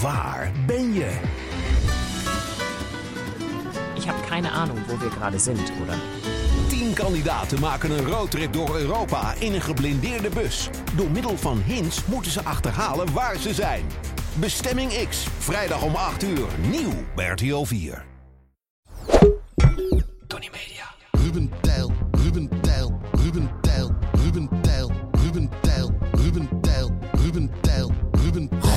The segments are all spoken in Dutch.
Waar ben je? Ich habe keine Ahnung, wo wir gerade sind, oder? Tien kandidaten maken een roadtrip door Europa in een geblindeerde bus. Door middel van hints moeten ze achterhalen waar ze zijn. Bestemming X, vrijdag om 8 uur, nieuw bij RTL 4. Tony Media. Ruben Tijl, Ruben Tijl, Ruben Tijl,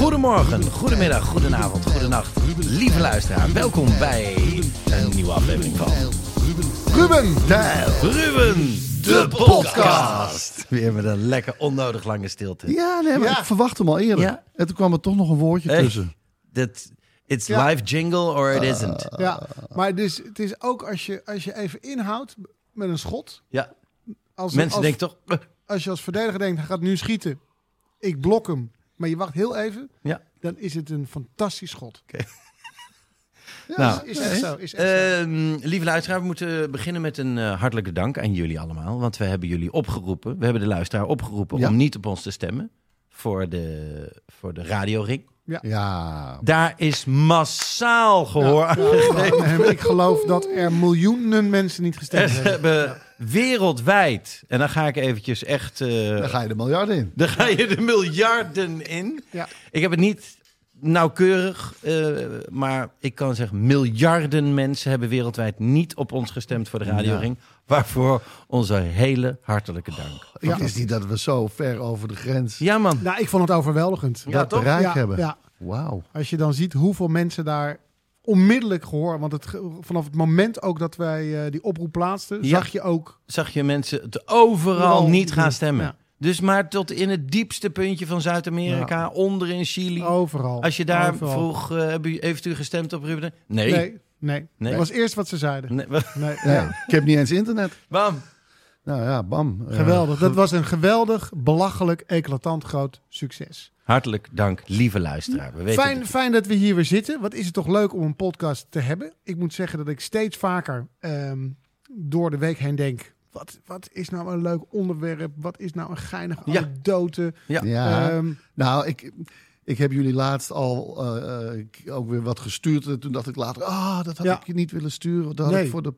Goedemorgen, goedemiddag, goedenavond, goedenacht. Lieve luisteraar, welkom bij een nieuwe aflevering van Ruben Tijl. Ruben, de podcast. Weer met een lekker onnodig lange stilte. Ja, nee, maar ik verwacht hem al eerder. Ja. En toen kwam er toch nog een woordje Hey, tussen. that it's Ja. live jingle or it isn't. Ja, maar dus, het is ook als je, als je even inhoudt met een schot. Ja, Als, mensen als, denken toch... als je als verdediger denkt, hij gaat nu schieten. Ik blok hem. Maar je wacht heel even. Ja. Dan is het een fantastisch schot. Ja, Nou, Is echt zo. Is echt zo. Ehm, lieve luisteraar, we moeten beginnen met een eh, hartelijke dank aan jullie allemaal. Want we hebben jullie opgeroepen, we hebben de luisteraar opgeroepen Ja. om niet op ons te stemmen voor de, voor de radioring. ja. Daar is massaal gehoor aan gegeven. Ik geloof dat er miljoenen mensen niet gestemd hebben. Wereldwijd, en dan ga ik eventjes echt, eh, Dan ga je de miljarden in. dan ga je de miljarden in. Ja. Ik heb het niet nauwkeurig, eh, maar ik kan zeggen, miljarden mensen hebben wereldwijd niet op ons gestemd voor de radioring. Waarvoor onze hele hartelijke dank. Ik Ja. wist niet dat we zo ver over de grens Ja man, Nou, ik vond het overweldigend. Ja, dat toch? bereik Ja, hebben. ja. Wauw. Als je dan ziet hoeveel mensen daar onmiddellijk gehoor. Want het, vanaf het moment ook dat wij eh, die oproep plaatsten, Ja. zag je ook. zag je mensen het overal Overal niet gaan stemmen. Ja. Dus maar tot in het diepste puntje van Zuid-Amerika, onder in Chili. Overal. Als je daar Overal. vroeg, eh, hebben u- heeft u gestemd op Ruben? Nee. Nee, nee. Nee. Dat was eerst wat ze zeiden. Nee, wat- Nee. Nee, ik heb niet eens internet. Bam. Nou ja, bam. Eh, Geweldig. Dat was een geweldig, belachelijk, eclatant groot succes. Hartelijk dank, lieve luisteraar. We weten Fijn, het- fijn dat we hier weer zitten. Wat is het toch leuk om een podcast te hebben? Ik moet zeggen dat ik steeds vaker ehm, door de week heen denk... Wat, wat is nou een leuk onderwerp? Wat is nou een geinige Ja. anekdote? Ja. Ja. Ehm, Nou, ik, ik heb jullie laatst al eh, eh, ook weer wat gestuurd. En toen dacht ik later, ah, dat had Ja. ik je niet willen sturen. Dat, had Nee. ik voor de,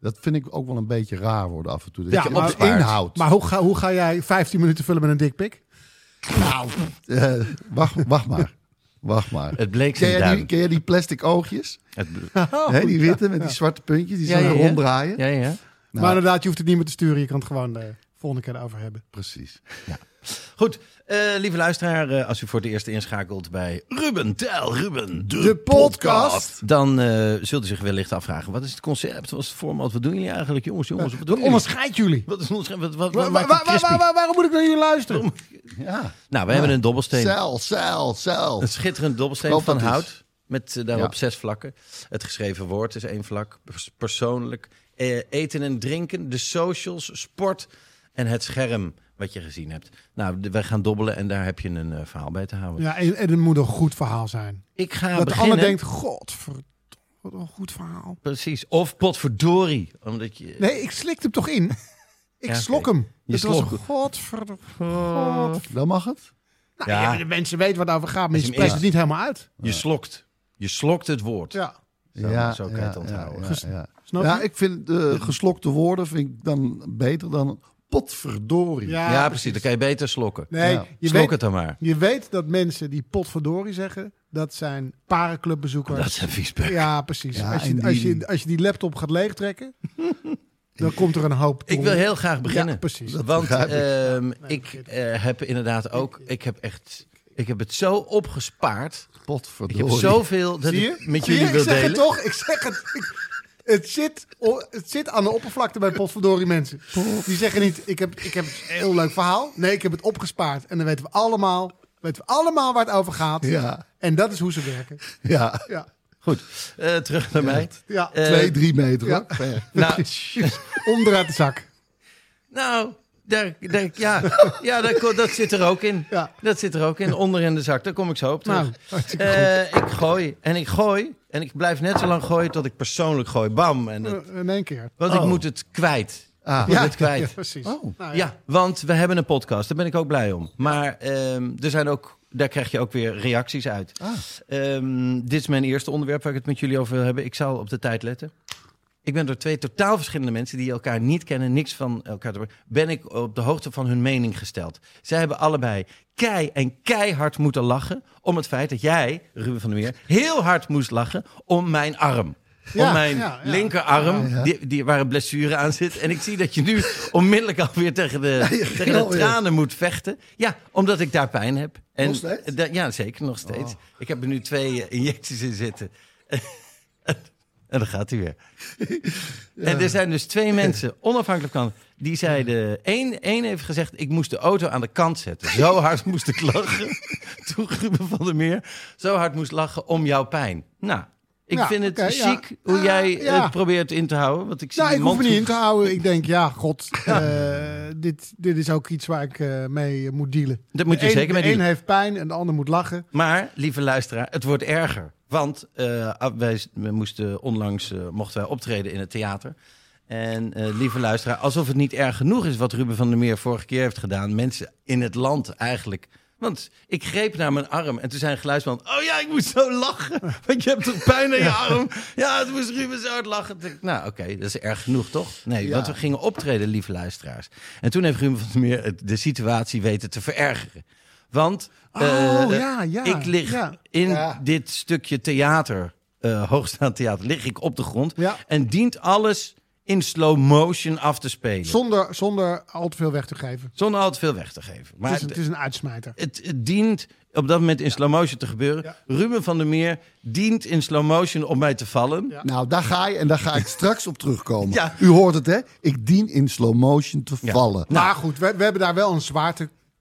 dat vind ik ook wel een beetje raar worden af en toe. Dat Ja, je maar- op inhoud. maar hoe ga, hoe ga jij 15 minuten vullen met een dikpik? nou, eh, wacht, wacht maar. Wacht maar. Het bleek Ken jij, die, ken jij die plastic oogjes? Het Hè, die witte met die zwarte puntjes die Ja, zo ja, ja. ronddraaien? ja, ja. Nou, maar inderdaad, je hoeft het niet meer te sturen. Je kan het gewoon de volgende keer erover hebben. Precies. Goed, eh, lieve luisteraar, eh, als u voor het eerst inschakelt bij Ruben Tel Ruben, de, De podcast. dan eh, zult u zich wellicht afvragen, wat is het concept, wat is het format, wat doen jullie eigenlijk, jongens, jongens, wat doen jullie? onderscheidt jullie? Wat is ons, wat, wat, Waar, waar, waar, waarom moet ik naar jullie luisteren? Ja. Nou, we hebben een dobbelsteen. Cel, cel, cel. Een schitterend dobbelsteen van is. hout. Met daarop Ja. zes vlakken. Het geschreven woord is één vlak. Pers- Persoonlijk. Eten en drinken. De socials. Sport. En het scherm wat je gezien hebt. Nou, de- wij gaan dobbelen en daar heb je een eh, verhaal bij te houden. Ja, en, en het moet een goed verhaal zijn. Ik ga dat de beginnen. ander denkt, godverdomme, wat een goed verhaal. Precies. Of potverdorie. Omdat je... Nee, ik slik hem toch in? Ik Ja, slok hem. Je het was slok godverdomme. God. Dan mag het? Nou, Ja. ja. de mensen weten wat het over gaat, maar Is je spreekt het niet helemaal uit. Je slokt. Je slokt het woord. Ja. Zo- zo kan je het onthouden. Ja, ja, ja. Ja, ik vind de geslokte woorden vind ik dan beter dan potverdorie. Ja, precies. Dan kan je beter slokken. Nee, Ja. je, Slok weet, het dan maar. je weet dat mensen die potverdorie zeggen, dat zijn parenclubbezoekers. Dat zijn viespeuk. Ja, precies. Ja, als, je, als, die- je, als je die laptop gaat leegtrekken, dan komt er een hoop Ik wil heel graag beginnen. Ja, precies. Want ik. ehm, Nee, ik eh, heb inderdaad ook... Ik heb echt... Ik heb het zo opgespaard. Ik Potverdorie. heb zoveel dat Zie ik je? met Zie je? jullie wil ik zeg delen. het toch? Ik zeg het. Ik, Het zit, het zit aan de oppervlakte bij potverdorie mensen. Die zeggen niet, ik heb, ik heb een heel leuk verhaal. Nee, ik heb het opgespaard. En dan weten we allemaal, weten we allemaal waar het over gaat. Ja, En dat is hoe ze werken. ja. Ja, Goed, eh, terug naar mij. ja. Eh, Twee, drie meter. ja. nou. Onderuit de zak. nou daar, daar, ja, ja dat, dat zit er ook in. Ja. Dat zit er ook in, onder in de zak. Daar kom ik zo op terug. Nou, Eh, ik gooi en ik gooi en ik blijf net zo lang gooien tot ik persoonlijk gooi. Bam. En dat, Eh, In één keer. want ik Oh. moet het kwijt. Ah. Ja, het kwijt. ja, Ja, precies. Oh. Nou, want we hebben een podcast. Daar ben ik ook blij om. Maar ehm, er zijn ook, daar krijg je ook weer reacties uit. Ah. Ehm, dit is mijn eerste onderwerp waar ik het met jullie over wil hebben. Ik zal op de tijd letten. Ik ben door twee totaal verschillende mensen die elkaar niet kennen, niks van elkaar te ben ik op de hoogte van hun mening gesteld. Zij hebben allebei kei en keihard moeten lachen om het feit dat jij, Ruben van der Meer, heel hard moest lachen om mijn arm. Ja, om mijn ja, ja. linkerarm. Die, die, waar een blessure aan zit. En ik zie dat je nu onmiddellijk alweer tegen de, tegen de alweer. tranen moet vechten. Ja, omdat ik daar pijn heb. En, Nog steeds? ja, zeker, nog steeds. Ik heb er nu twee eh, injecties in zitten. en dan gaat hij weer. En er zijn dus twee mensen, onafhankelijk van, die zeiden... één, één heeft gezegd, ik moest de auto aan de kant zetten. Zo hard moest ik lachen. Toen Ruben van der Meer zo hard moest lachen om jouw pijn. Nou, ik Ja, vind het ja. chic hoe Ah, jij ja. het probeert in te houden. Want ik zie Nou, ik hoef me niet in te houden. Ik denk, ja, god, eh, dit, dit is ook iets waar ik eh, mee moet dealen. Dat moet je de een, zeker mee De een heeft pijn en de ander moet lachen. Maar, lieve luisteraar, het wordt erger. Want eh, wij we moesten onlangs eh, mochten wij optreden in het theater. En eh, lieve luisteraar, alsof het niet erg genoeg is wat Ruben van der Meer vorige keer heeft gedaan. Mensen in het land eigenlijk. Want ik greep naar mijn arm en toen zei een geluidsman... Oh ja, ik moest zo lachen, want je hebt toch pijn aan je arm? Ja, toen moest Ruben zo hard lachen. Dacht Nou, oké, dat is erg genoeg, toch? Nee, Ja. want we gingen optreden, lieve luisteraars. En toen heeft Ruben van der Meer het- de situatie weten te verergeren. Want Oh, eh, ja, ja, ik lig ja. in Ja. dit stukje theater, eh hoogstaand theater, lig ik op de grond. Ja. En dient alles in slow motion af te spelen. Zonder, zonder al te veel weg te geven. Zonder al te veel weg te geven. Maar het, is, het, het is een uitsmijter. het, het dient op dat moment in slow motion te gebeuren. Ja. Ruben van der Meer dient in slow motion om mij te vallen. Ja. Nou, daar ga je en daar ga ik straks op terugkomen. Ja. U hoort het, hè? Ik dien in slow motion te Ja. vallen. maar goed, we, we hebben daar wel een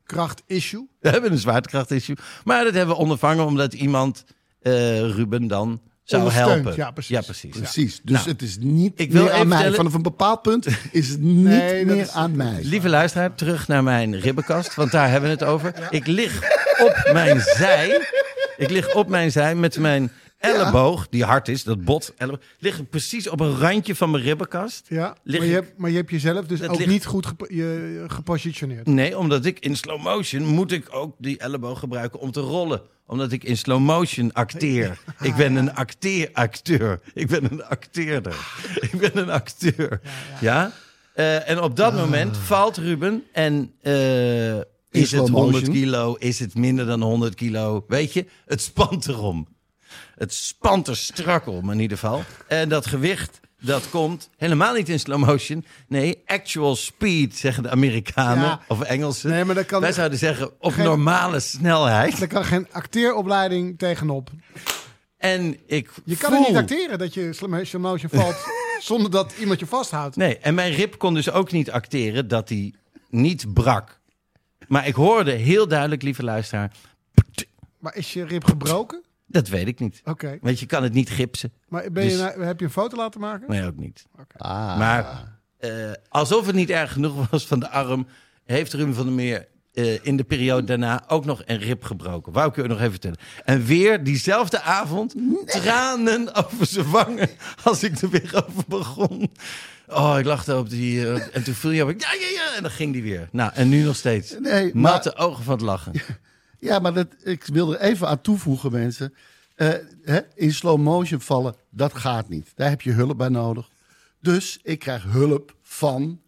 zwaartekracht-issue. We hebben een zwaartekracht-issue. Maar dat hebben we ondervangen omdat iemand eh, Ruben dan zou helpen. ja, precies. Ja, precies. Precies. Dus Nou, het is niet ik wil meer aan even mij. vertellen- Vanaf een bepaald punt is het niet Nee, meer is- aan mij. Lieve luisteraar, terug naar mijn ribbenkast, want daar hebben we het over. Ik lig op mijn zij. Ik lig op mijn zij met mijn elleboog, die hard is, dat bot, elleboog, lig ik precies op een randje van mijn ribbenkast. Ja, maar je, hebt, maar je hebt jezelf dus ook ligt- niet goed je, gepositioneerd. Nee, omdat ik in slow motion moet ik ook die elleboog gebruiken om te rollen. Omdat ik in slow motion acteer. Ik ben een acteer acteur. Ik ben een acteerder. Ik ben een acteur. Ja? Eh, en op dat moment valt Ruben en eh, is het slow 100 motion. kilo? Is het minder dan 100 kilo? Weet je, het spant erom. Het spant er strak om in ieder geval. En dat gewicht, dat komt helemaal niet in slow motion. Nee, actual speed, zeggen de Amerikanen Ja. of Engelsen. Nee, maar dat kan- Wij zouden zeggen op Geen- normale snelheid. Daar kan geen acteeropleiding tegenop. En ik Je kan voel... er niet acteren dat je slow motion motion valt zonder dat iemand je vasthoudt. Nee, en mijn rib kon dus ook niet acteren dat hij niet brak. Maar ik hoorde heel duidelijk, lieve luisteraar, Maar is je rib gebroken? Dat weet ik niet. Oké. Want je kan het niet gipsen. Maar ben je, Dus- nou- heb je een foto laten maken? Nee, ook niet. Ah. Maar eh, alsof het niet erg genoeg was van de arm, heeft Ruben van der Meer eh, in de periode daarna ook nog een rib gebroken. Wou ik u nog even vertellen. En weer diezelfde avond tranen over zijn wangen als ik er weer over begon. Oh, ik daar op die... eh, en toen viel je op. Ja, ja, ja. En dan ging die weer. Nou, en nu nog steeds. Nee, maar- Natte ogen van het lachen. Ja, maar dat, ik wil er even aan toevoegen, mensen. Eh, hè, in slow motion vallen, dat gaat niet. Daar heb je hulp bij nodig. Dus ik krijg hulp van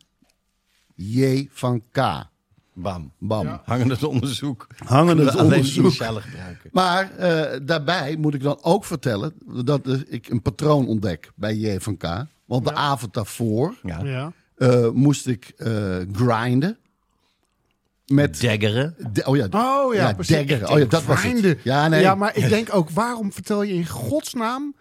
J van K. Bam. Bam. Hangend onderzoek. Hangend onderzoek. gebruiken. Maar eh, daarbij moet ik dan ook vertellen dat eh, ik een patroon ontdek bij J van K. Want de avond daarvoor Ja. Ja. eh, moest ik eh, grinden. Met. Daggeren. de- oh ja, Oh ja, ja precies. daggeren. Oh ja, dat was het. Ja, nee. Ja, maar ik denk ook, waarom vertel je in godsnaam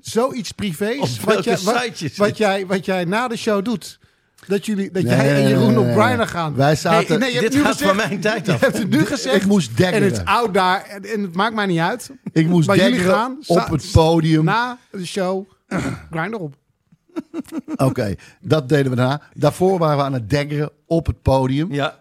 zoiets privés. Wat, jij, wat, je jij, wat jij na de show doet. Dat, jullie, dat Nee, jij en Jeroen nee, op nee. gaan. Wij zaten... Nee, nee, je hebt Dit gaat gezegd- van mijn tijd Je af. hebt het nu gezegd. ik moest En het is dekkeren. oud daar. En, en het maakt mij niet uit. Ik moest Maar jullie dekkeren gaan op het podium. Na de show. Grindr op. Oké, dat deden we daarna. Daarvoor waren we aan het dekkeren op het podium. Ja.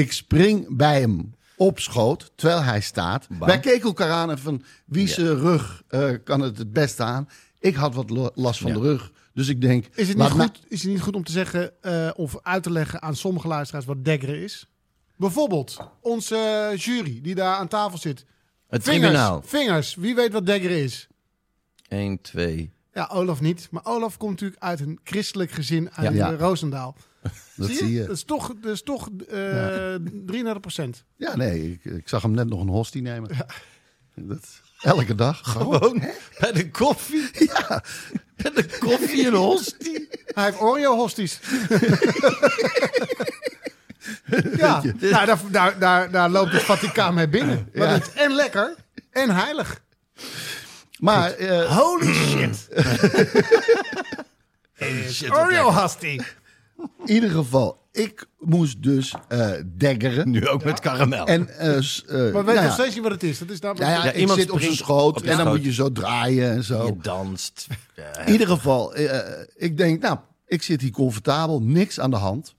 Ik spring bij hem op schoot, terwijl hij staat. Bam. Wij keken elkaar aan en van wie zijn rug eh, kan het het beste aan. Ik had wat last van Ja. de rug. Dus ik denk... Is het, niet goed, is het niet goed om te zeggen eh, of uit te leggen aan sommige luisteraars wat dekkeren is? Bijvoorbeeld onze eh, jury die daar aan tafel zit. Het Vingers, tribunaal. vingers. Wie weet wat dekkeren is? 1, 2. Ja, Olaf niet. Maar Olaf komt natuurlijk uit een christelijk gezin uit Ja. Roosendaal. Dat zie je. Dat is toch, dat is toch eh 33 procent. Ja, nee, ik, ik zag hem net nog een hostie nemen. Dat, elke dag. Gewoon bij de koffie. Ja. Bij de koffie en hostie. Hij heeft Oreo-hosties. ja, nou, daar, daar, daar, daar loopt het Vaticaan mee binnen. Maar Ja. het is en lekker en heilig. Maar eh, Holy shit. Oreo-hostie. In ieder geval, ik moest dus eh dekkeren. Nu ook met karamel. En, eh, eh, Maar weet nou je ja, nog steeds niet wat het is? Dat is namelijk... Ja, ja, Ja, ik iemand zit op zijn schoot op en dan schoot. moet je zo draaien en zo. Je danst. In ieder geval, eh, ik denk, nou, ik zit hier comfortabel, niks aan de hand.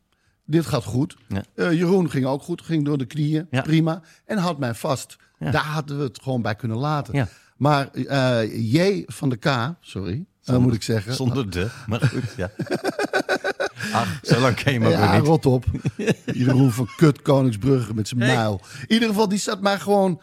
Dit gaat goed. Ja. Eh, Jeroen ging ook goed, ging door de knieën, Ja. prima. En had mij vast. Ja. Daar hadden we het gewoon bij kunnen laten. Ja. Maar eh, J van de K, sorry, eh, moet ik zeggen. Zonder de. Maar goed, ja. Ach, zo lang ken je me ja, niet. rot op. Jeroen van Kut Koningsbrugge met zijn Nee. muil. In ieder geval, die zat mij gewoon...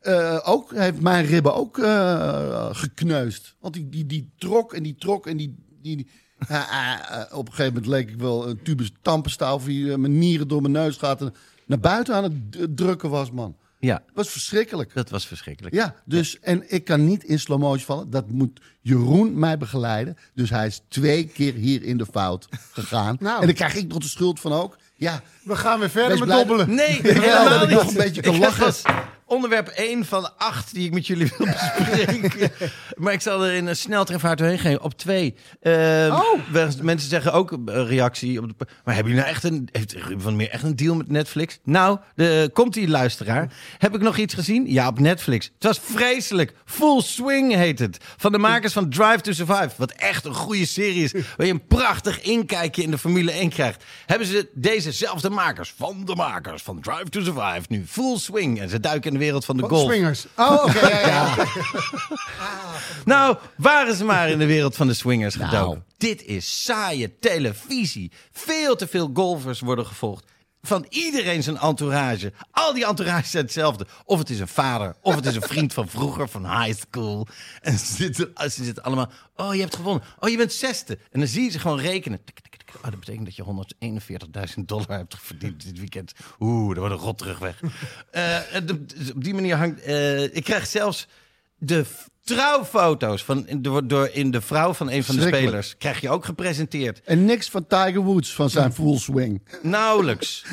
eh, ook, heeft mijn ribben ook eh, gekneusd. Want die, die, die trok en die trok en die... die, die- Ja, eh, op een gegeven moment leek ik wel een tubus tandpasta... of die mijn nieren door mijn neus gaat... en naar buiten aan het drukken was, man. Ja, Dat was verschrikkelijk. dat was verschrikkelijk. Ja, dus, en ik kan niet in slow motion vallen. Dat moet Jeroen mij begeleiden. Dus hij is twee keer hier in de fout gegaan. Nou. En dan krijg ik nog de schuld van ook. Ja, We gaan weer verder Wees met dobbelen. Nee, helemaal dat ik niet. nog een beetje kan Ik lachen. Onderwerp 1 van de 8 die ik met jullie wil bespreken. maar ik zal er in een sneltrefvaart doorheen gaan. Op 2. Mensen zeggen ook een reactie. Op de, maar hebben jullie nou echt een, heeft van Meer echt een deal met Netflix? Nou, de, komt die luisteraar. Heb ik nog iets gezien? Ja, op Netflix. Het was vreselijk. Full Swing heet het. Van de makers van Drive to Survive. Wat echt een goede serie is. Waar je een prachtig inkijkje in de Formule 1 krijgt. Hebben ze dezezelfde makers van de makers van Drive to Survive nu Full Swing. En ze duiken in de wereld van de golf. Swingers. Oh, oké. ja, ja. Nou, waren ze maar in de wereld van de swingers Nou. gedoken. Dit is saaie televisie. Veel te veel golfers worden gevolgd. Van iedereen zijn entourage. Al die entourages zijn hetzelfde. Of het is een vader, of het is een vriend van vroeger, van high school. En ze zitten, ze zitten allemaal... Oh, je hebt gewonnen. Oh, je bent zesde. En dan zie je ze gewoon rekenen. Tik, tik, tik. Oh, dat betekent dat je 141.000 dollar hebt verdiend dit weekend. Oeh, dat wordt een rot terugweg. Eh, en de- dus op die manier hangt... eh, ik krijg zelfs de trouwfoto's van, door, door in de vrouw van een van de spelers. Krijg je ook gepresenteerd. En niks van Tiger Woods van zijn full swing. Nauwelijks.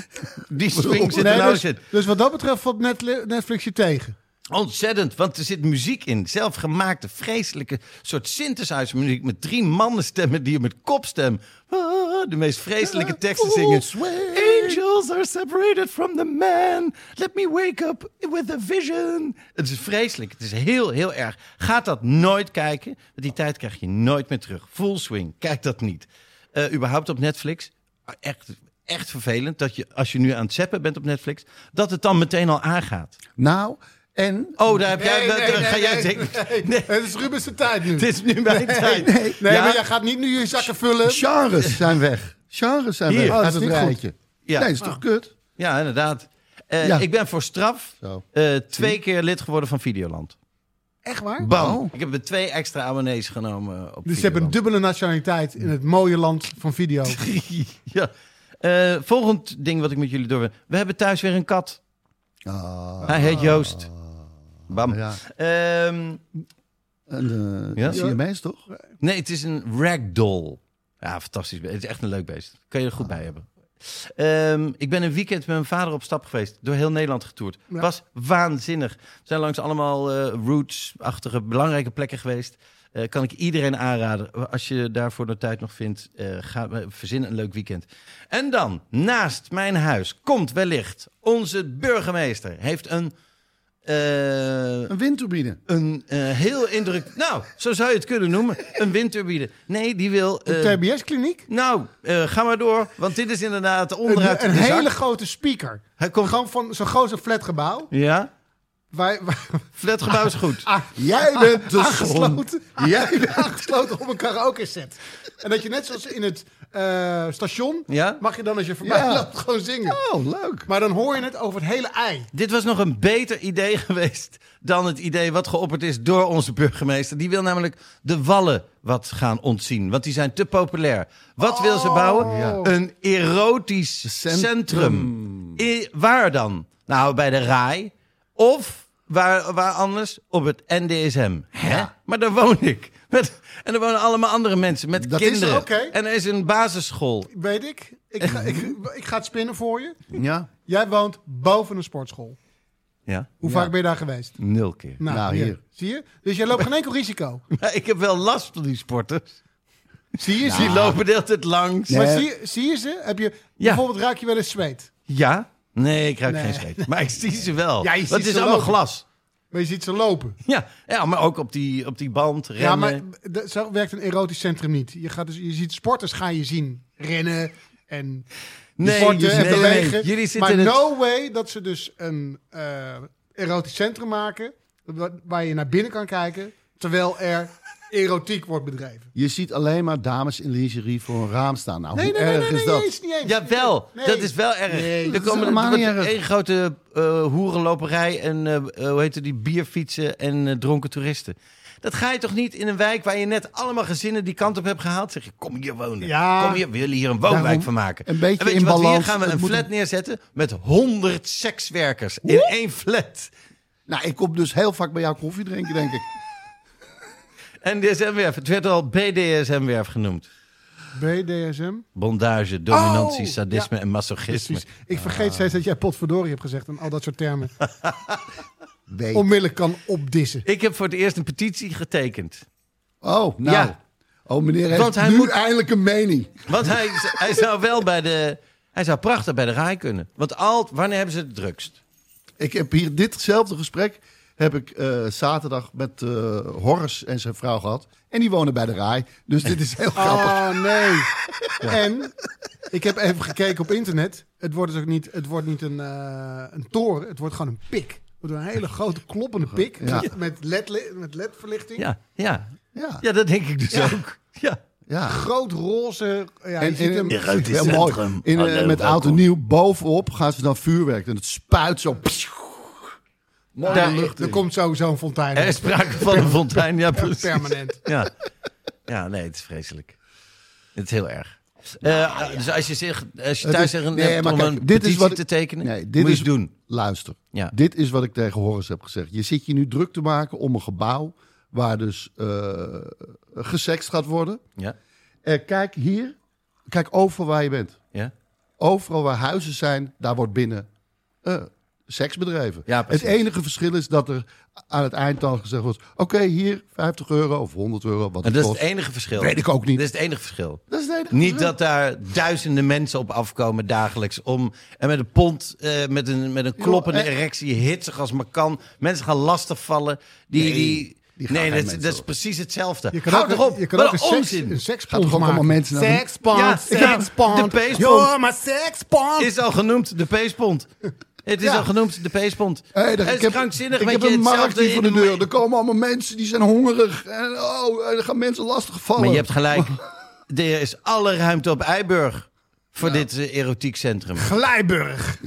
Die swing zit er Nee, dus, in. dus wat dat betreft valt Netflix je tegen. Ontzettend, want er zit muziek in. Zelfgemaakte, vreselijke soort synthesizer muziek met drie mannenstemmen die je met kopstem ah, de meest vreselijke teksten zingen. Angels are separated from the man. Let me wake up with a vision. Het is vreselijk. Het is heel, heel erg. Gaat dat nooit kijken. Want die tijd krijg je nooit meer terug. Full swing. Kijk dat niet. Eh, überhaupt op Netflix. Echt, echt vervelend dat je, als je nu aan het zappen bent op Netflix, dat het dan meteen al aangaat. Nou, en... Oh, daar heb jij. Nee, daar- nee, daar ga nee, jij nee, zeker. nee. Nee, Het is Rubens de tijd nu. het is nu mijn tijd. Nee, Nee, Ja. maar jij gaat niet nu je zakken vullen. genres zijn weg. Genres zijn Hier. weg Oh, dat het is niet goed. rijtje. Ja. Nee, is toch kut? Ja, inderdaad. Eh, Ja. Ik ben voor straf eh, twee keer lid geworden van Videoland. Echt waar? Bam. Oh. Ik heb er twee extra abonnees genomen op Dus ze hebben een Videoland. dubbele nationaliteit in het mooie land van video. ja. Eh, volgend ding wat ik met jullie door wil. We hebben thuis weer een kat. Ah, Hij heet Joost. Bam. ja. En, eh Ja? Siamese toch? nee, het is een ragdoll. Ja, fantastisch. Het is echt een leuk beest. Kan je er goed bij hebben. Ehm, ik ben een weekend met mijn vader op stap geweest. Door heel Nederland getoerd. Ja. Was waanzinnig. We zijn langs allemaal eh, roots-achtige belangrijke plekken geweest. Eh, kan ik iedereen aanraden. Als je daarvoor de tijd nog vindt, eh, ga, verzin een leuk weekend. En dan, naast mijn huis, komt wellicht onze burgemeester. Heeft een... eh, Een windturbine. een eh, heel indruk... Nou, zo zou je het kunnen noemen. Een windturbine. Nee, die wil... eh, Een TBS-kliniek. nou, eh, ga maar door. Want dit is inderdaad onderuit een de hele grote speaker. Hij komt... Gewoon van zo'n groot flatgebouw. Ja, Waar, waar, flatgebouw is goed. Jij bent de aangesloten, Jij bent... aangesloten op een karaoke set. En dat je net zoals in het eh, station... Ja? mag je dan als je voorbij Ja. loopt gewoon zingen. Oh, leuk. Maar dan hoor je het over het hele ei. Dit was nog een beter idee geweest dan het idee wat geopperd is door onze burgemeester. Die wil namelijk de wallen wat gaan ontzien, want die zijn te populair. Wat wil ze bouwen? Ja. Een erotisch Centrum. centrum. I- waar dan? Nou, bij de RAI. Of waar, waar anders? Op het NDSM. Hè? Maar daar woon ik. Met, en er wonen allemaal andere mensen met Dat is kinderen. En er is een basisschool. Weet ik. Ik ga, ik, ik ga het spinnen voor je. Ja. Jij woont boven een sportschool. Ja, Hoe Ja. vaak ben je daar geweest? nul keer. Nou, hier. Zie je? Dus jij loopt geen enkel risico. Maar ik heb wel last van die sporters. Zie je? Zie Die lopen de hele tijd langs. Nee. Maar zie, je- zie je ze? Heb je, Bijvoorbeeld ruik je wel eens zweet. Ja? Nee, ik ruik Nee. geen zweet. Maar ik zie ze wel. Ja, het is allemaal lopen. glas. Maar je ziet ze lopen. Ja, ja, maar ook op die, op die band, rennen. Ja, maar zo werkt een erotisch centrum niet. Je, gaat dus, je ziet sporters ga je zien rennen en Nee, sporten en nee, bewegen. nee. Jullie zitten maar in het- no way dat ze dus een eh, erotisch centrum maken... wa- waar je naar binnen kan kijken... terwijl er erotiek wordt bedreven. Je ziet alleen maar dames in lingerie voor een raam staan. Nou, Nee, hoe nee, nee, erg nee, is nee, dat? eens, niet eens. Jawel, Nee. dat is wel erg. Nee, er komen helemaal niet erg. één grote eh hoerenloperij en eh, hoe heet het, die bierfietsen en dronken toeristen. Dat ga je toch niet in een wijk waar je net allemaal gezinnen die kant op hebt gehaald? Zeg je, kom hier wonen. Ja. Kom hier, we willen hier een woonwijk Daarom van maken. een beetje en weet je in wat, we hier balans, gaan we een flat een- neerzetten met 100 sekswerkers in één flat. Nou, ik kom dus heel vaak bij jou koffie drinken, denk ik. En DSM-werf, het werd al BDSM-werf genoemd. BDSM. Bondage, dominantie, Oh, sadisme ja. en masochisme. Precies. Ik vergeet steeds dat jij potverdorie hebt gezegd... en al dat soort termen Weet. onmiddellijk kan opdissen. Ik heb voor het eerst een petitie getekend. Oh, nou. Ja. Oh, meneer heeft Want hij nu moet- eindelijk een mening. Want hij, hij zou wel bij de... Hij zou prachtig bij de RAI kunnen. Want al, wanneer hebben ze het drukst? Ik heb hier ditzelfde gesprek heb ik eh, zaterdag met eh Horace en zijn vrouw gehad. En die wonen bij de RAI. Dus dit is heel grappig. Oh nee. En ik heb even gekeken op internet. Het wordt dus ook niet, het wordt niet een, eh, een toren, het wordt gewoon een pik. Het wordt een hele grote kloppende pik Ja. met, LED met LED-verlichting. Ja, ja. Ja, Ja, dat denk ik dus Ja. ook. Ja. ja. Groot roze. Ja, je En, ziet hem. en, heel mooi. In, eh, met oud en nieuw bovenop gaan ze dan vuurwerk. En het spuit zo. Daar- lucht er komt sowieso een fontein. Er is sprake van een fontein. Ja, precies. permanent. Ja. ja, nee, het is vreselijk. Het is heel erg. Eh, dus als je, zich, als je thuis is- zeggen nee, maar om kijk, een dit is wat ik- te tekenen, Nee, dit moet je is doen. Luister. Ja. Dit is wat ik tegen Horace heb gezegd. Je zit je nu druk te maken om een gebouw waar dus eh gesext gaat worden. Ja, Eh, kijk hier. Kijk overal waar je bent. ja. Overal waar huizen zijn, daar wordt binnen eh, seks bedreven. Ja, het enige verschil is dat er aan het eind dan gezegd wordt... oké, hier 50 euro of 100 euro, wat En dat is het enige verschil. Weet ik ook niet. Dat is het enige verschil. Dat is het enige Niet verschil. dat daar duizenden mensen op afkomen dagelijks om en met een pont, eh, met een, met een kloppende eh. erectie, hitsig als maar kan. Mensen gaan lastig vallen. Die, Nee, die, nee, dat, is precies hetzelfde. Je kan Houd ook, erop. je kan Wat ook een, seks, onzin. een sekspont ook allemaal maken. mensen Sekspont, Ja, sekspont. de peespont. You're my sekspont. Is al genoemd, de peespont. Het is Ja. al genoemd, de peespont. Hey, ik is heb, krankzinnig. ik heb een markt hier voor de deur. Er komen allemaal mensen die zijn hongerig. En oh, er gaan mensen lastig vallen. Maar je hebt gelijk. Er is alle ruimte op Eiburg voor dit eh, erotiek centrum. Glijburg.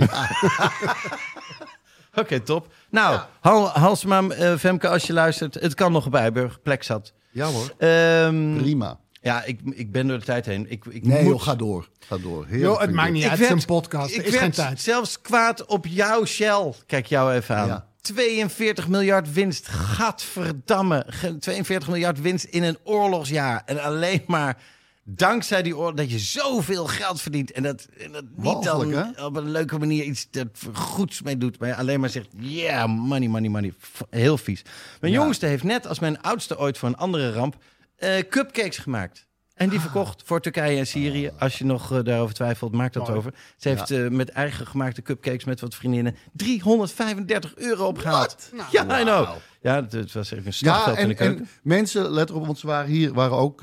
Oké, top. Nou, Hal, Halsma, eh, Femke, als je luistert, het kan nog op Eiburg. Plek zat. Ja hoor, Ehm, prima. Ja, ik, ik ben door de tijd heen. Ik, ik Nee moet- joh, ga door. Ga door. Joh, het maakt niet Ik uit. Het is werd- een podcast. Ik is geen tijd. zelfs kwaad op jouw Shell. Kijk jou even aan. Ja. 42 miljard winst. Gadverdamme. Ge- 42 miljard winst in een oorlogsjaar. En alleen maar dankzij die oorlog dat je zoveel geld verdient. En dat, en dat niet dan Walgelijk, hè? op een leuke manier iets dat goeds mee doet. Maar je alleen maar zegt, yeah, money, money, money. Heel vies. Mijn Ja. jongste heeft net als mijn oudste ooit voor een andere ramp eh, cupcakes gemaakt. En die verkocht voor Turkije en Syrië. Als je nog eh, daarover twijfelt, maak dat Mooi. over. Ze heeft eh, met eigen gemaakte cupcakes met wat vriendinnen 335 euro opgehaald. Ja, I know. Ja, het, het was echt een Ja, slagveld in de en, keuken. en mensen, let erop, want ze waren hier waren ook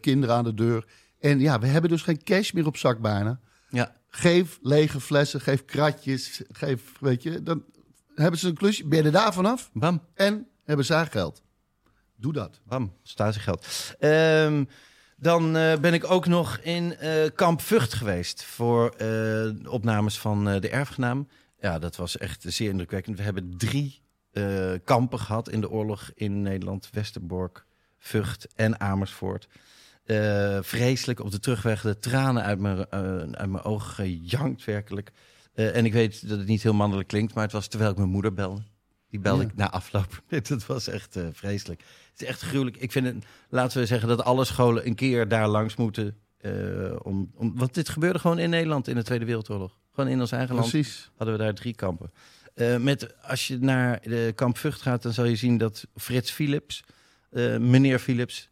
kinderen aan de deur. En ja, we hebben dus geen cash meer op zak bijna. ja. Geef lege flessen, geef kratjes, geef, weet je, dan hebben ze een klusje, ben je er daar vanaf Bam. en hebben zij geld. Doe dat. Bam, statiegeld. Ehm dan eh, ben ik ook nog in eh, Kamp Vught geweest voor eh, opnames van de erfgenaam. Ja, dat was echt zeer indrukwekkend. We hebben drie kampen gehad in de oorlog in Nederland. Westerbork, Vught en Amersfoort. Vreselijk op de terugweg, de tranen uit mijn, uit mijn ogen gejankt werkelijk. En ik weet dat het niet heel mannelijk klinkt, maar het was terwijl ik mijn moeder belde. Die belde Ja. ik na afloop. Het was echt eh, vreselijk. Het is echt gruwelijk. Ik vind het, laten we zeggen dat alle scholen een keer daar langs moeten. eh, om, om, want dit gebeurde gewoon in Nederland in de Tweede Wereldoorlog. Gewoon in ons eigen land Precies. hadden we daar drie kampen. Eh, met, als je naar de kamp Vught gaat, dan zal je zien dat Frits Philips, meneer Philips,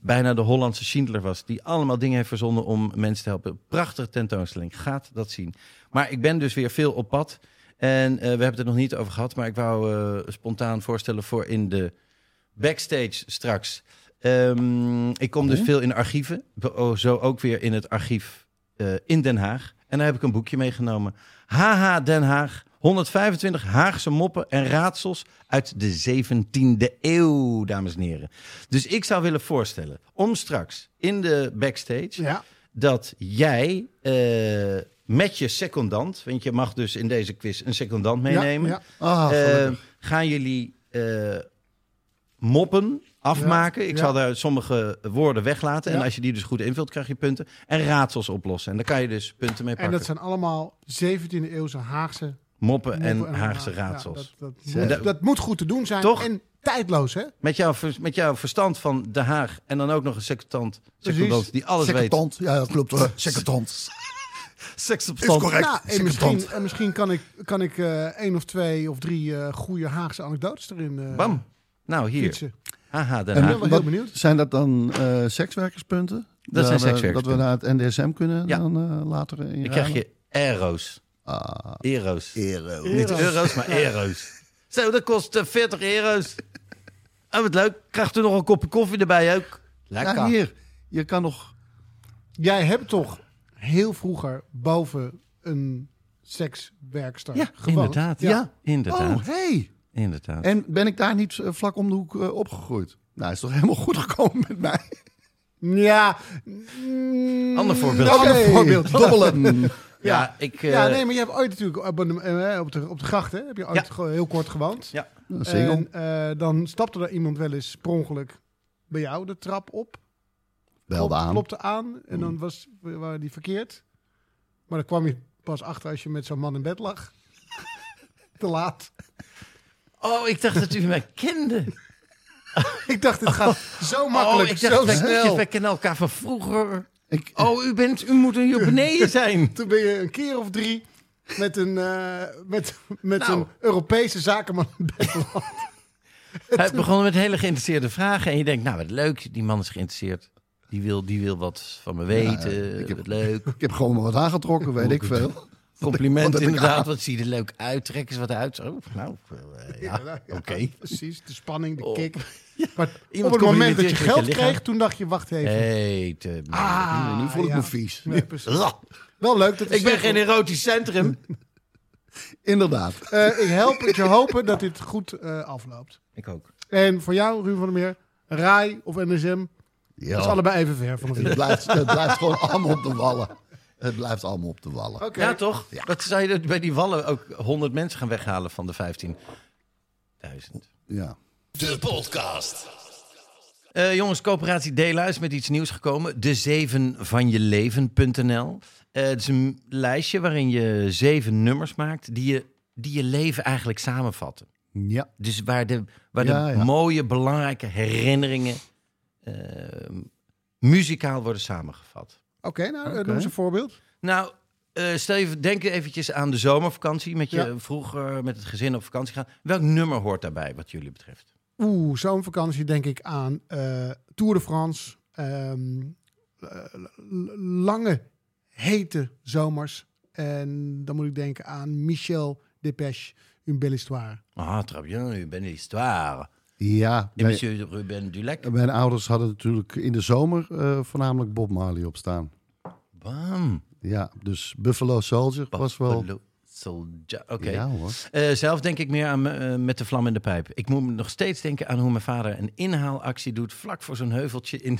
bijna de Hollandse Schindler was. Die allemaal dingen heeft verzonnen om mensen te helpen. Prachtige tentoonstelling. Gaat dat zien. Maar ik ben dus weer veel op pad. En eh, we hebben het er nog niet over gehad. Maar ik wou eh, spontaan voorstellen voor in de backstage straks. Ehm, ik kom dus veel in archieven. Oh, Zo ook weer in het archief eh, in Den Haag. En daar heb ik een boekje meegenomen. HH Den Haag. 125 Haagse moppen en raadsels uit de 17e eeuw, dames en heren. Dus ik zou willen voorstellen om straks in de backstage Ja. dat jij met je secondant, want je mag dus in deze quiz een secondant meenemen, Ja, Ah, eh, gaan jullie eh, moppen afmaken. Ik Ja. zal daar sommige woorden weglaten. En Ja. als je die dus goed invult, krijg je punten. En raadsels oplossen. En daar kan je dus punten mee En pakken. dat zijn allemaal 17e eeuwse Haagse Moppen en Haagse ja, raadsels. dat, dat, moet, dat moet goed te doen zijn. Toch? En tijdloos, hè? Met, jouw, met jouw verstand van Den Haag en dan ook nog een secondant, secondant die alles weet. Secretant. Ja, dat klopt. hoor. Secretant. Secondant. correct. Nou, en misschien, en misschien kan ik, kan ik eh één of twee of drie eh goede Haagse anekdotes erin eh Bam. Nou, hier. fietsen. Haha, Haag. ben wel wat- heel benieuwd. Zijn dat dan eh, sekswerkerspunten? Dat zijn we- sekswerkerspunten. Dat we naar het NDSM kunnen Ja. dan eh, later in Dan krijg je euro's. Ah, Euro's. euro. Niet euro's, maar euro's. Zo, dat kost eh, 40 euro's. Oh, wat leuk. Krijgt u nog een kopje koffie erbij ook? Lekker. Ja, hier. Je kan nog... Jij hebt toch heel vroeger boven een sekswerkster Ja, gewoond? inderdaad. Ja. Ja, inderdaad. Oh, hey. Inderdaad. En ben ik daar niet eh, vlak om de hoek eh, opgegroeid? Nou, is toch helemaal goed gekomen met mij? Ja. mm, Ander voorbeeld. Oké. Ander voorbeeld. Dobbelen. ja, ik... eh, Ja, nee, maar je hebt ooit natuurlijk op, eh, de, op de gracht, hè, heb je ooit Ja. heel kort gewoond. Ja. Single. En eh, dan stapte er iemand wel eens per ongeluk bij jou de trap op. Belde aan. Klopte aan en dan was, waren die verkeerd. Maar dan kwam je pas achter als je met zo'n man in bed lag. Te laat. Oh, ik dacht dat u mij kende. Ik dacht, het gaat zo makkelijk, oh, ik zo dacht, wij, snel. wij kennen elkaar van vroeger. Ik, Oh, u, bent, u moet hier beneden zijn. Toen ben je een keer of drie met een, eh, met, met Nou. een Europese zakenman in bed beland. Hij begon met hele geïnteresseerde vragen. En je denkt, nou, wat leuk. Die man is geïnteresseerd. Die wil, die wil wat van me weten. ik heb- wat leuk. ik heb gewoon maar wat aangetrokken, weet ik veel. Compliment inderdaad. Wat zie je er leuk uit. Trek eens wat uit. Oh, nou, eh, ja, oké. Precies, de spanning, de Oh. kick. Maar op Iemand het moment dat je geld kreeg, toen dacht je, wacht even. Hey, te- Ah, nu voel ik ja. me vies. Wel leuk dat Ik ben geen erotisch centrum. Inderdaad. Eh, ik help het je hopen dat dit goed eh, afloopt. Ik ook. En voor jou, Ruben van der Meer, RAI of NSM, Ja. dat is allebei even ver van Het blijft, het blijft gewoon allemaal op de wallen. Het blijft allemaal op de wallen. Ja, toch? Wat zou je dat bij die wallen ook 100 mensen gaan weghalen van de 15.000? Ja. De podcast. Eh, jongens, coöperatie Dela is met iets nieuws gekomen. De zeven van je leven.nl. Eh, het is een lijstje waarin je zeven nummers maakt die je, die je leven eigenlijk samenvatten. Ja. Dus waar de, waar Ja, de ja. mooie, belangrijke herinneringen muzikaal worden samengevat. Oké, nou, eh, noem eens een voorbeeld. Nou, eh stel je, denk eventjes aan de zomervakantie. Met je Ja. vroeger met het gezin op vakantie gaan. Welk nummer hoort daarbij, wat jullie betreft? Oeh, zo'n vakantie denk ik aan eh, Tour de France. ehm, eh, lange, hete zomers. En dan moet ik denken aan Michel Dépêche, Une belle histoire. Ah, très bien, u bent histoire. Ja, nee, monsieur Ruben Dulec. mijn ouders hadden natuurlijk in de zomer eh, voornamelijk Bob Marley op staan. Bam. Ja, dus Buffalo Soldier was wel... Buffalo Soldier. Oké. Ja. Eh, zelf denk ik meer aan eh, met de vlam in de pijp. Ik moet nog steeds denken aan hoe mijn vader een inhaalactie doet vlak voor zo'n heuveltje in,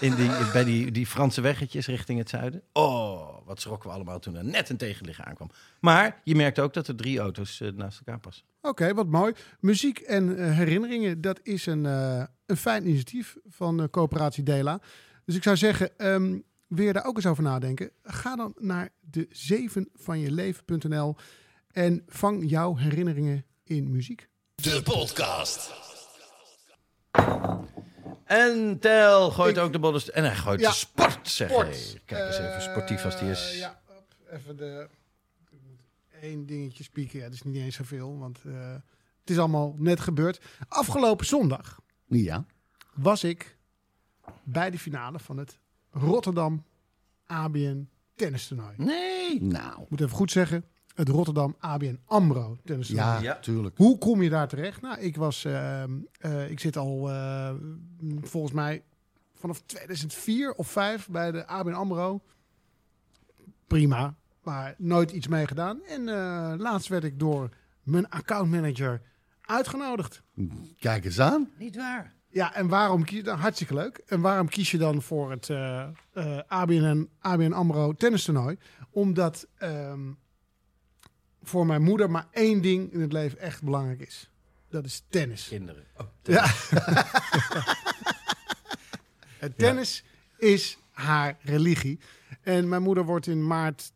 in die, bij die, die Franse weggetjes richting het zuiden. Oh, wat schrokken we allemaal toen er net een tegenligger aankwam. Maar je merkt ook dat er drie auto's eh, naast elkaar passen. Oké, wat mooi. Muziek en eh, herinneringen, dat is een, eh, een fijn initiatief van de coöperatie Dela. Dus ik zou zeggen, ehm, wil je daar ook eens over nadenken? Ga dan naar de 7 van je leven.nl en vang jouw herinneringen in muziek. De podcast. En Tel gooit Ik- ook de bollen. En hij gooit Ja, de sport, zeg sport. Kijk eens even sportief als die is. Eh, ja, even de... Ik moet één dingetje spieken. Ja, dat is niet eens zoveel, want eh, het is allemaal net gebeurd. Afgelopen zondag Ja. was ik bij de finale van het Rotterdam ABN tennistoernooi. Nee. Nou. Ik moet even goed zeggen, het Rotterdam ABN AMRO tennistoernooi. Ja, Ja. tuurlijk. Hoe kom je daar terecht? Nou, ik was, ehm, eh, ik zit al eh, volgens mij vanaf 2004 of 5 bij de ABN AMRO. Prima, maar nooit iets mee gedaan. En eh, laatst werd ik door mijn accountmanager uitgenodigd. Kijk eens aan. Niet waar. Ja, en waarom kies je dan? Hartstikke leuk. En waarom kies je dan voor het eh eh, ABN, ABN AMRO tennistoernooi? Omdat ehm, voor mijn moeder maar één ding in het leven echt belangrijk is. Dat is tennis. Kinderen. Oh, Ja. het tennis is haar religie. En mijn moeder wordt in maart,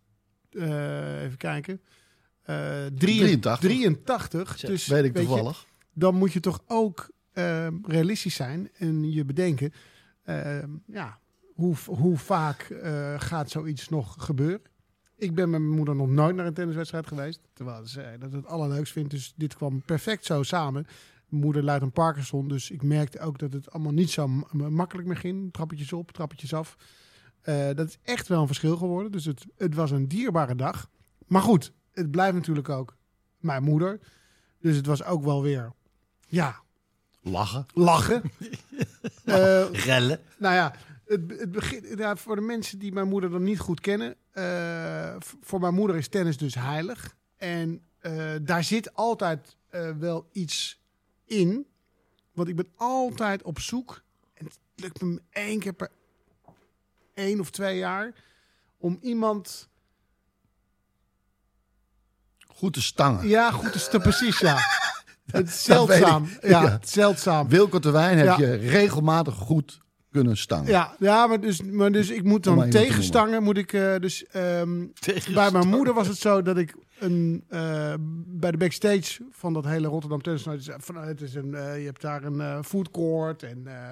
eh, even kijken, eh 83. 83. Zo, Dus Weet ik je, toevallig. dan moet je toch ook eh, realistisch zijn en je bedenken, eh, ja, hoe, hoe vaak eh, gaat zoiets nog gebeuren? Ik ben met mijn moeder nog nooit naar een tenniswedstrijd geweest, terwijl ze dat het allerleukst vindt. Dus dit kwam perfect zo samen. Mijn moeder leidt een Parkinson, dus ik merkte ook dat het allemaal niet zo makkelijk meer ging. Trappetjes op, trappetjes af. Eh, dat is echt wel een verschil geworden. Dus het, het was een dierbare dag. Maar goed, het blijft natuurlijk ook mijn moeder. Dus het was ook wel weer, ja, Lachen. lachen. Eh, Rellen. nou ja, het, het begint, ja, voor de mensen die mijn moeder dan niet goed kennen. Eh, voor mijn moeder is tennis dus heilig. En eh, daar zit altijd eh, wel iets in. Want ik ben altijd op zoek. En het lukt me één keer per één of twee jaar. Om iemand Goed te stangen. Ja, goed is het precies, ja. Het is zeldzaam. Ja, Ja. zeldzaam. Wilco Terwijn heb Ja. je regelmatig goed kunnen stangen. Ja, ja maar, dus, maar dus ik moet dan tegenstangen. Moet ik, eh, dus, ehm, bij mijn moeder was het zo dat ik een, eh, bij de backstage van dat hele Rotterdam Tennis Night, dus, van, het is een, eh, je hebt daar een eh, food court en eh,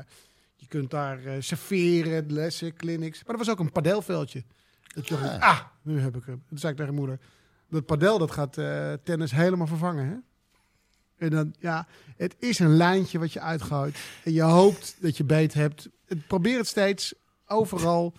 je kunt daar eh, serveren, lessen, clinics. Maar er was ook een padelveldje. Dat je dacht, ah, nu heb ik hem. Toen zei ik tegen mijn moeder, dat padel dat gaat eh, tennis helemaal vervangen, hè? En dan, ja, het is een lijntje wat je uitgooit. En je hoopt dat je beet hebt. Het, probeer het steeds, overal.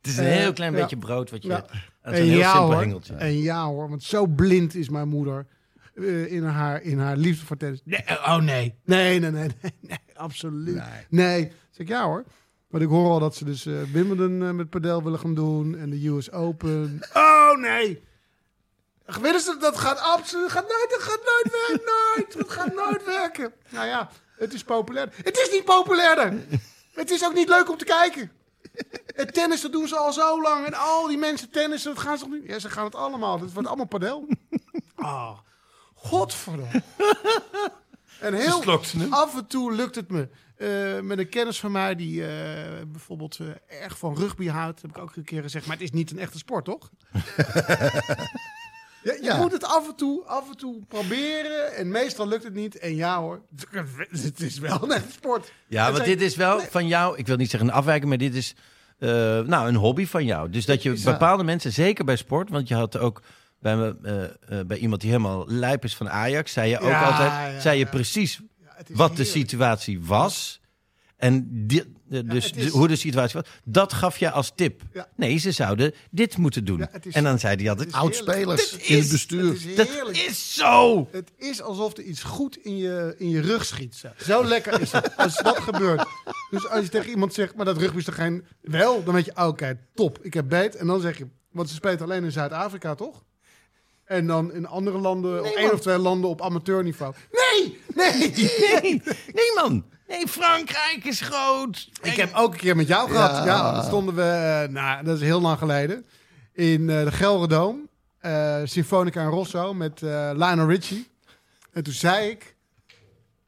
Het is een Eh, heel klein ja. beetje brood wat je... Ja. aan zo'n En heel ja, simpel hoor. hengeltje. En ja hoor, want zo blind is mijn moeder eh, in, haar, in haar liefde voor tennis. Nee, oh nee. Nee, nee, nee, nee, nee, absoluut. Nee. nee. Zeg ik ja hoor. Want ik hoor al dat ze dus eh Wimbledon eh, met padel willen gaan doen en de US Open. Oh nee. Willen ze, dat gaat absoluut, gaat nooit, dat gaat nooit werken, nooit. Dat gaat nooit werken. Nou ja, het is populair. Het is niet populairder. Het is ook niet leuk om te kijken. Het tennis, dat doen ze al zo lang. En al die mensen tennissen, dat gaan ze toch nu... Ja, ze gaan het allemaal. Het wordt allemaal padel. Ah, godverdomme. En heel af en toe lukt het me. Eh, met een kennis van mij die eh, bijvoorbeeld eh, erg van rugby houdt, heb ik ook een keer gezegd. Maar het is niet een echte sport, toch? Je, moet het af en, toe, af en toe proberen. En meestal lukt het niet. En ja hoor, het is wel een echte sport. Ja, Het want zijn- dit is wel van jou, ik wil niet zeggen een afwijking, maar dit is eh, nou, een hobby van jou. Dus dat je bepaalde mensen, zeker bij sport, want je had ook bij, me, eh, eh, bij iemand die helemaal lijp is van Ajax, zei je ook altijd, zei je precies wat de situatie was. En di- de- dus het is- de- hoe de situatie was, dat gaf je als tip. Ja. Nee, ze zouden dit moeten doen. Ja, het is- en dan zei hij altijd, Oud-spelers in het bestuur. Het is dat is zo! Het is alsof er iets goed in je, in je rug schiet. Zo, lekker is het. Als dat gebeurt. Dus als je tegen iemand zegt, maar dat rugby is toch geen... Wel, dan weet je, oké, top, ik heb beet. En dan zeg je, want ze speelt alleen in Zuid-Afrika, toch? En dan in andere landen, één of twee landen op amateurniveau. Nee, nee. Nee, nee man. Nee, Frankrijk is groot. Ik heb ook een keer met jou gehad. Ja, Ja. dan stonden we, eh, nou, dat is heel lang geleden, in eh, de Gelredoom. eh Symfonica en Rosso met eh Lionel Richie. En toen zei ik,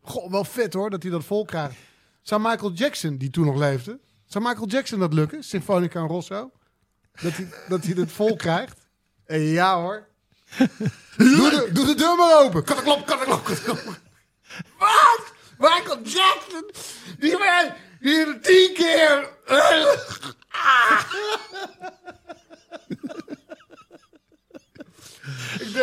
goh, wel vet hoor, dat hij dat vol krijgt. Zou Michael Jackson, die toen nog leefde, zou Michael Jackson dat lukken? Symfonica en Rosso? Dat hij, dat hij het vol krijgt? En ja hoor. Doe de, doe de deur maar open. Katteklop, katteklop, katteklop. Wat? Michael Jackson? Die man, het tien keer.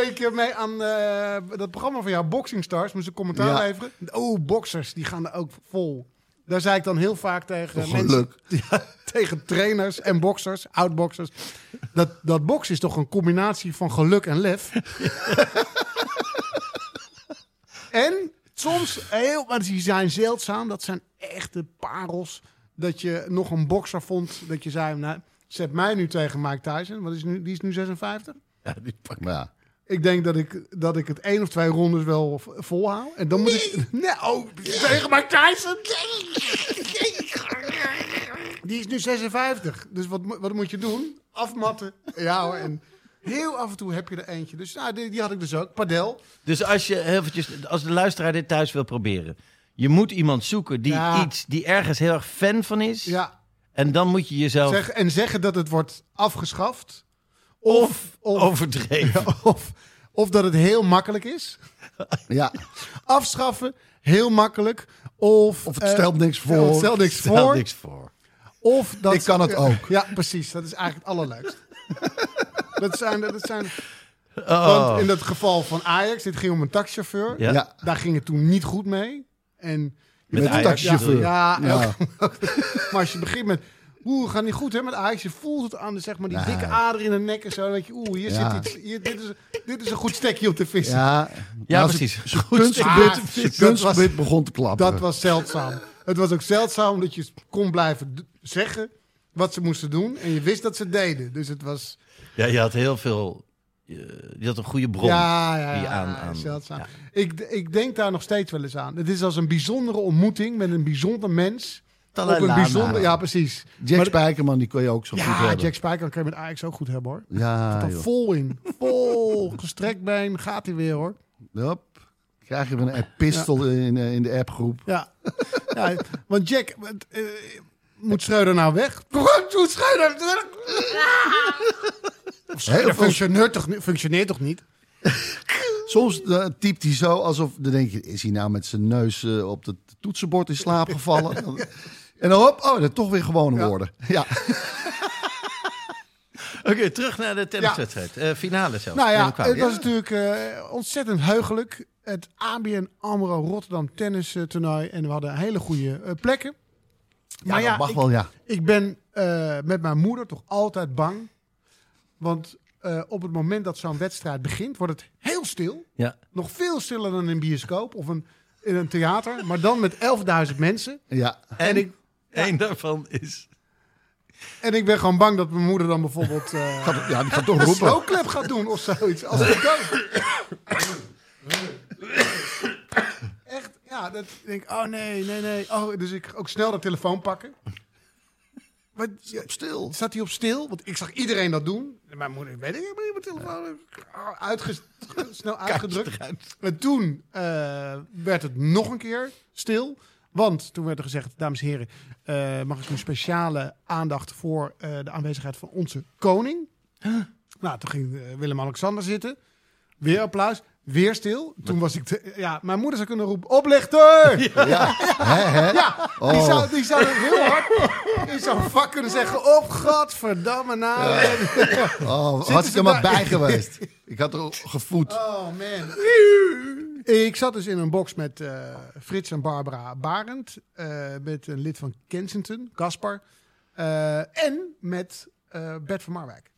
Ik keer mee aan eh, dat programma van jou, Boxing Stars. Moest een commentaar Ja. leveren. Oh, boxers, die gaan er ook vol. Daar zei ik dan heel vaak tegen Toch mensen, ja, tegen trainers en boxers, oud-boxers. Dat, dat boksen is toch een combinatie van geluk en lef. en soms, heel, maar die zijn zeldzaam. Dat zijn echte parels. Dat je nog een bokser vond. Dat je zei, nou, zet mij nu tegen Mike Tyson. Wat is nu, die is nu 56. Ja, die pak- Maar ja. Ik denk dat ik, dat ik het één of twee rondes wel v- volhoud. En dan moet ik... Nee, oh, tegen Mike Tyson? Die is nu 56. Dus wat, wat moet je doen? Afmatten. Ja hoor. En heel af en toe heb je er eentje. Dus nou, die, die had ik dus ook. Padel. Dus als je heel eventjes, als de luisteraar dit thuis wil proberen, je moet iemand zoeken die Ja. iets, die ergens heel erg fan van is. Ja. En dan moet je jezelf Zeg, en zeggen dat het wordt afgeschaft. of, of- overdreven. Of, of dat het heel makkelijk is. ja. Afschaffen, heel makkelijk. Of, Of het eh, stelt niks voor. het stelt niks Stel voor. niks voor. Of dat, Ik kan het ja, ook. Ja, precies. Dat is eigenlijk het allerleukst. dat zijn, dat zijn, Oh. Want in dat geval van Ajax, dit ging om een taxichauffeur. Ja. Ja. Daar ging het toen niet goed mee. En Met Met een taxichauffeur. Ja, Ja. ook- maar als je begint met... Oeh, gaat niet goed hè met Ajax. Je voelt het aan de, zeg maar, die dikke ader in de nek en zo. Weet je, oeh, hier Ja. zit iets. Hier, dit, is, dit is een goed stekje op de vis. Ja, Ja, precies. Ah, kunstgebied begon te klappen. Dat was zeldzaam. Het was ook zeldzaam dat je kon blijven zeggen wat ze moesten doen. En je wist dat ze deden. Dus het was... Ja, je had heel veel, je, je had een goede bron. Ja, ja, die ja, aan- aan- zeldzaam. ja. Ik, ik denk daar nog steeds wel eens aan. Het is als een bijzondere ontmoeting met een bijzonder mens. Dalai op een bijzonder, ja, precies. Jack Maar- Spijkerman, die kon je ook zo goed Ja, hebben. Jack Spijker kan je met Ajax ook goed hebben hoor. Ja, Er vol in. Vol. Gestrekt been. Gaat hij weer hoor. Hop. Krijg je weer een pistol in, eh, in de appgroep. Ja. ja want Jack... moet Schreuder nou weg? Moet Schreuder weg? Veel- functioneert toch, niet- functioneert toch niet? Soms eh, typt hij zo alsof... Dan denk je, is hij nou met zijn neus eh, op het toetsenbord in slaap gevallen? en dan hop, oh, dat toch weer gewone woorden. Ja. Oké, terug naar de tenniswedstrijd. Eh, finale zelfs. Nou ja, het was natuurlijk eh, ontzettend heugelijk. Het ABN AMRO Rotterdam tennis toernooi. En we hadden hele goede eh, plekken. Ja, maar ja, dat mag ik, wel, ja. ik ben eh, met mijn moeder toch altijd bang. Want eh, op het moment dat zo'n wedstrijd begint, wordt het heel stil. Ja. Nog veel stiller dan in een bioscoop of een, in een theater. Maar dan met 11.000 mensen. ja. En ik, Eén daarvan is... en ik ben gewoon bang dat mijn moeder dan bijvoorbeeld... eh, Gaat, ja, die gaat toch een roepen. slowclap gaat doen of zoiets. Als ik dood. Echt, ja, dat ik denk, oh nee, nee, nee. Oh, dus ik ook snel de telefoon pakken. Wat, ja, Stil. Zat hij op stil? Want ik zag iedereen dat doen. En mijn moeder, weet ik, ik heb mijn telefoon uitges, snel uitgedrukt. En toen eh, werd het nog een keer stil. Want toen werd er gezegd, dames en heren, eh, mag ik een speciale aandacht voor eh, de aanwezigheid van onze koning. Nou, toen ging Willem-Alexander zitten. Weer applaus. Weer stil. Toen was ik... te- ja, mijn moeder zou kunnen roepen... Oplichter! Ja, Ja, hè, hè? die, Oh. zou, die zou heel hard in zo'n vak kunnen zeggen... Op, godverdamme nou. Oh, Zitten was ik er maar bij geweest. Ik had er gevoed. Oh man. Ik zat dus in een box met eh, Frits en Barbara Barend. eh, met een lid van Kensington, Gaspar. eh, en met eh Bert van Marwijk.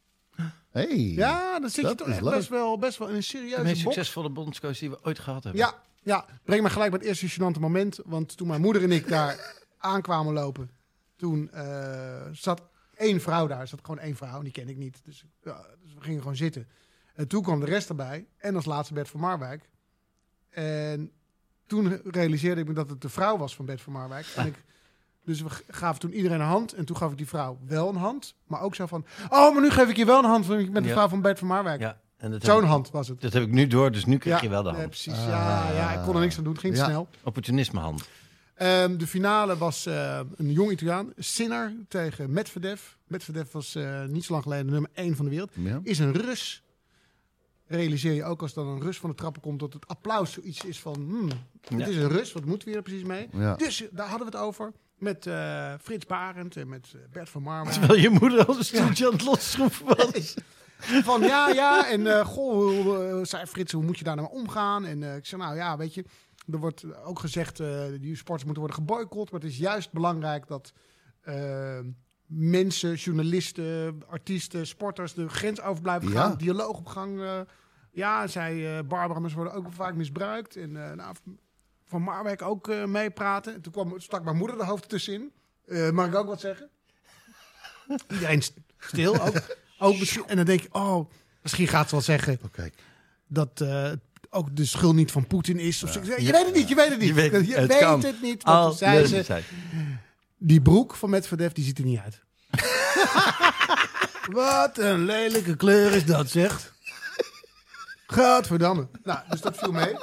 Hey. Ja, dan zit dat je toch is echt leuk. best wel, best wel in een De serieuze meest box. succesvolle bondscoach die we ooit gehad hebben. Ja, ja, breng me gelijk bij het eerste gênante moment. Want toen mijn moeder en ik daar aankwamen lopen... toen eh, zat één vrouw daar. Er zat gewoon één vrouw, en die ken ik niet. Dus, ja, dus we gingen gewoon zitten. En toen kwam de rest erbij. En als laatste Bert van Marwijk. En toen realiseerde ik me dat het de vrouw was van Bert van Marwijk. En ik, dus we gaven toen iedereen een hand. En toen gaf ik die vrouw wel een hand. Maar ook zo van... Oh, maar nu geef ik je wel een hand. Want ik ben de Ja. vrouw van Bert van Marwijk. Ja, en dat Zo'n hand was het. Dat heb ik nu door, dus nu krijg je wel de nee, hand. precies. Ja, ja, ik kon er niks aan doen. Het ging te Ja. snel. Opportunisme hand. Ehm, de finale was eh, een jong Italiaan, Sinner tegen Medvedev. Medvedev was eh, niet zo lang geleden nummer 1 van de wereld. Ja. Is een Rus. Realiseer je ook als dan een Rus van de trappen komt dat het applaus zoiets is van... Hmm, het Ja. is een Rus, wat moeten we hier precies mee? Ja. Dus daar hadden we het over met eh, Frits Barend en met eh, Bert van Marwijk. Terwijl je moeder als een stoeltje aan het losschroeven was. Van ja, ja. En eh, goh, hoe, zei Frits, hoe moet je daar nou omgaan? En ik zei, nou ja, weet je, er wordt ook gezegd, die sporters moeten worden geboycott. Maar het is juist belangrijk dat mensen, journalisten, artiesten, sporters de grens over blijven Ja. gaan. Dialoog op gang. ja, zei Barbara, maar ze worden ook vaak misbruikt. En nou, van Marwijk ook eh, meepraten. En toen kwam, stak mijn moeder de hoofd tussenin. Eh, mag ik ook wat zeggen? Iedereen st- stil. Ook, ook misschien, en dan denk je, oh, misschien gaat ze wel zeggen Oké. dat eh, ook de schuld niet van Poetin is. Of. Je weet het niet, je weet het niet. Je weet- het weet kan. het niet. Zei ze, die broek van Medvedev, die ziet er niet uit. Wat een lelijke kleur is dat, zegt. Gadverdamme. Nou, dus dat viel mee.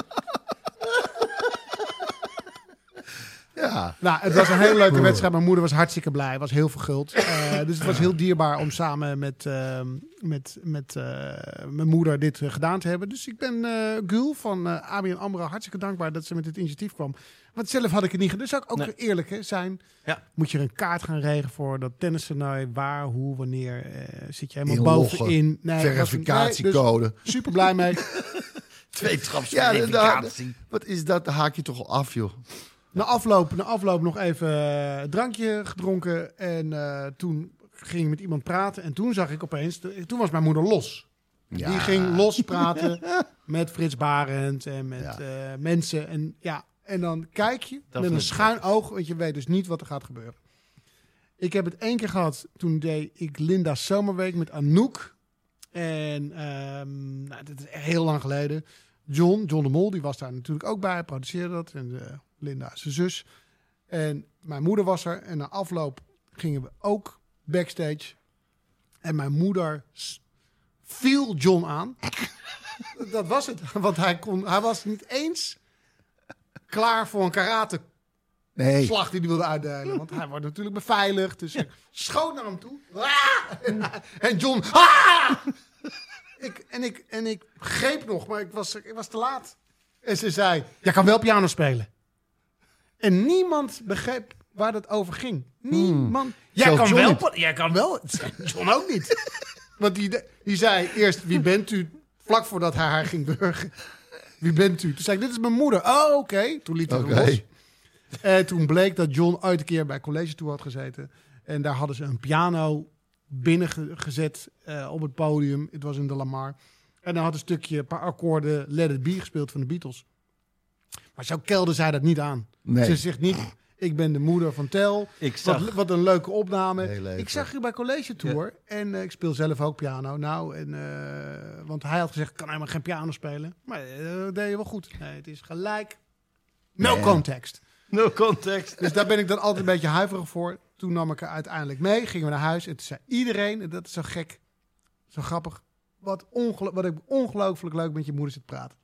Ja. Nou, het was een hele leuke wedstrijd. Mijn moeder was hartstikke blij. Was heel verguld. Eh, dus het was heel dierbaar om samen met, eh, met, met eh, mijn moeder dit eh, gedaan te hebben. Dus ik ben eh Gul van eh ABN AMRO hartstikke dankbaar dat ze met dit initiatief kwam. Want zelf had ik het niet gedaan. Dus zou ik ook Nee. eerlijk hè, zijn. Ja. Moet je er een kaart gaan regelen voor dat tennistoernooi? Waar, hoe, wanneer? eh, zit je helemaal Inloggen. bovenin? Nee, Verificatiecode. nee, super blij mee. Twee Ja, trapsverificatie. wat is dat? Haak je toch al af, joh. Na afloop, na afloop nog even eh, een drankje gedronken. En eh, toen ging ik met iemand praten. En toen zag ik opeens, toen was mijn moeder los. Ja. Die ging los praten met Frits Barend en met Ja. eh, mensen. En, ja, en dan kijk je Dat met een schuin oog, want je weet dus niet wat er gaat gebeuren. Ik heb het één keer gehad, toen deed ik Linda Zomerweek met Anouk. En ehm, nou, dat is heel lang geleden. John, John de Mol, die was daar natuurlijk ook bij, produceerde dat. En eh, Linda, zijn zus. En mijn moeder was er. En na afloop gingen we ook backstage. En mijn moeder viel John aan. dat was het. Want hij, kon, hij was niet eens klaar voor een karate Nee. slag die hij wilde uitdelen. Want hij wordt natuurlijk beveiligd. Dus ik schoot naar hem toe. Ah! En John... Ah! Ik, en, ik, en ik greep nog, maar ik was, ik was te laat. En ze zei, jij kan wel piano spelen. En niemand begreep waar dat over ging. Niemand. Jij, Zelfs kan wel, jij kan wel. John ook niet. Want die, die zei eerst, wie bent u? Vlak voordat hij haar ging burgen. Wie bent u? Toen zei ik, dit is mijn moeder. Oh, oké. Toen liet hij hem los. En toen bleek dat John ooit een keer bij college toe had gezeten. En daar hadden ze een piano binnengezet eh op het podium. Het was in de Lamar. En dan had een stukje, een paar akkoorden Let It Be gespeeld van de Beatles. Maar zo kelde zij dat niet aan. Nee. Ze zegt niet, ik ben de moeder van Tel. Ik zag- Wat, wat een leuke opname. Leuk, ik zag je bij college tour. En eh, ik speel zelf ook piano. Nou, en, eh, want hij had gezegd, ik kan helemaal geen piano spelen. Maar eh, dat deed je wel goed. Nee, het is gelijk. No Nee. context. No context. Dus daar ben ik dan altijd een beetje huiverig voor. Toen nam ik haar uiteindelijk mee, gingen we naar huis. En toen zei iedereen, en dat is zo gek, zo grappig. Wat, wat ik ongelooflijk leuk met je moeder zit praten.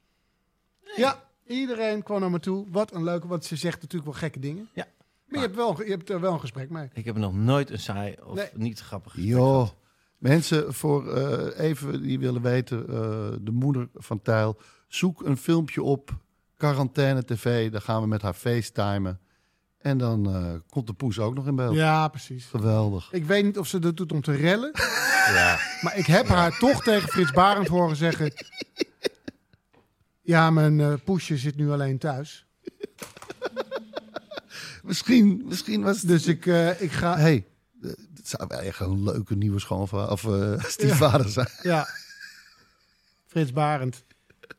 Ja, iedereen kwam naar me toe. Wat een leuke, want ze zegt natuurlijk wel gekke dingen. Ja. Maar je hebt, wel, je hebt er wel een gesprek mee. Ik heb nog nooit een saai of Nee. niet grappig gesprek Joh. gehad. Mensen, voor eh, even die willen weten, eh, de moeder van Tijl, zoek een filmpje op, quarantaine tv, dan gaan we met haar facetimen. En dan eh, komt de poes ook nog in beeld. Ja, precies. Geweldig. Ik weet niet of ze dat doet om te rellen. Ja. Maar ik heb haar toch tegen Frits Barend horen zeggen... Ja, mijn eh, poesje zit nu alleen thuis. Misschien, misschien was het... Dus ik, eh, ik ga... hey, eh, het zou wel echt een leuke nieuwe schoonvader of eh stiefvader zijn. Ja. Frits Barend.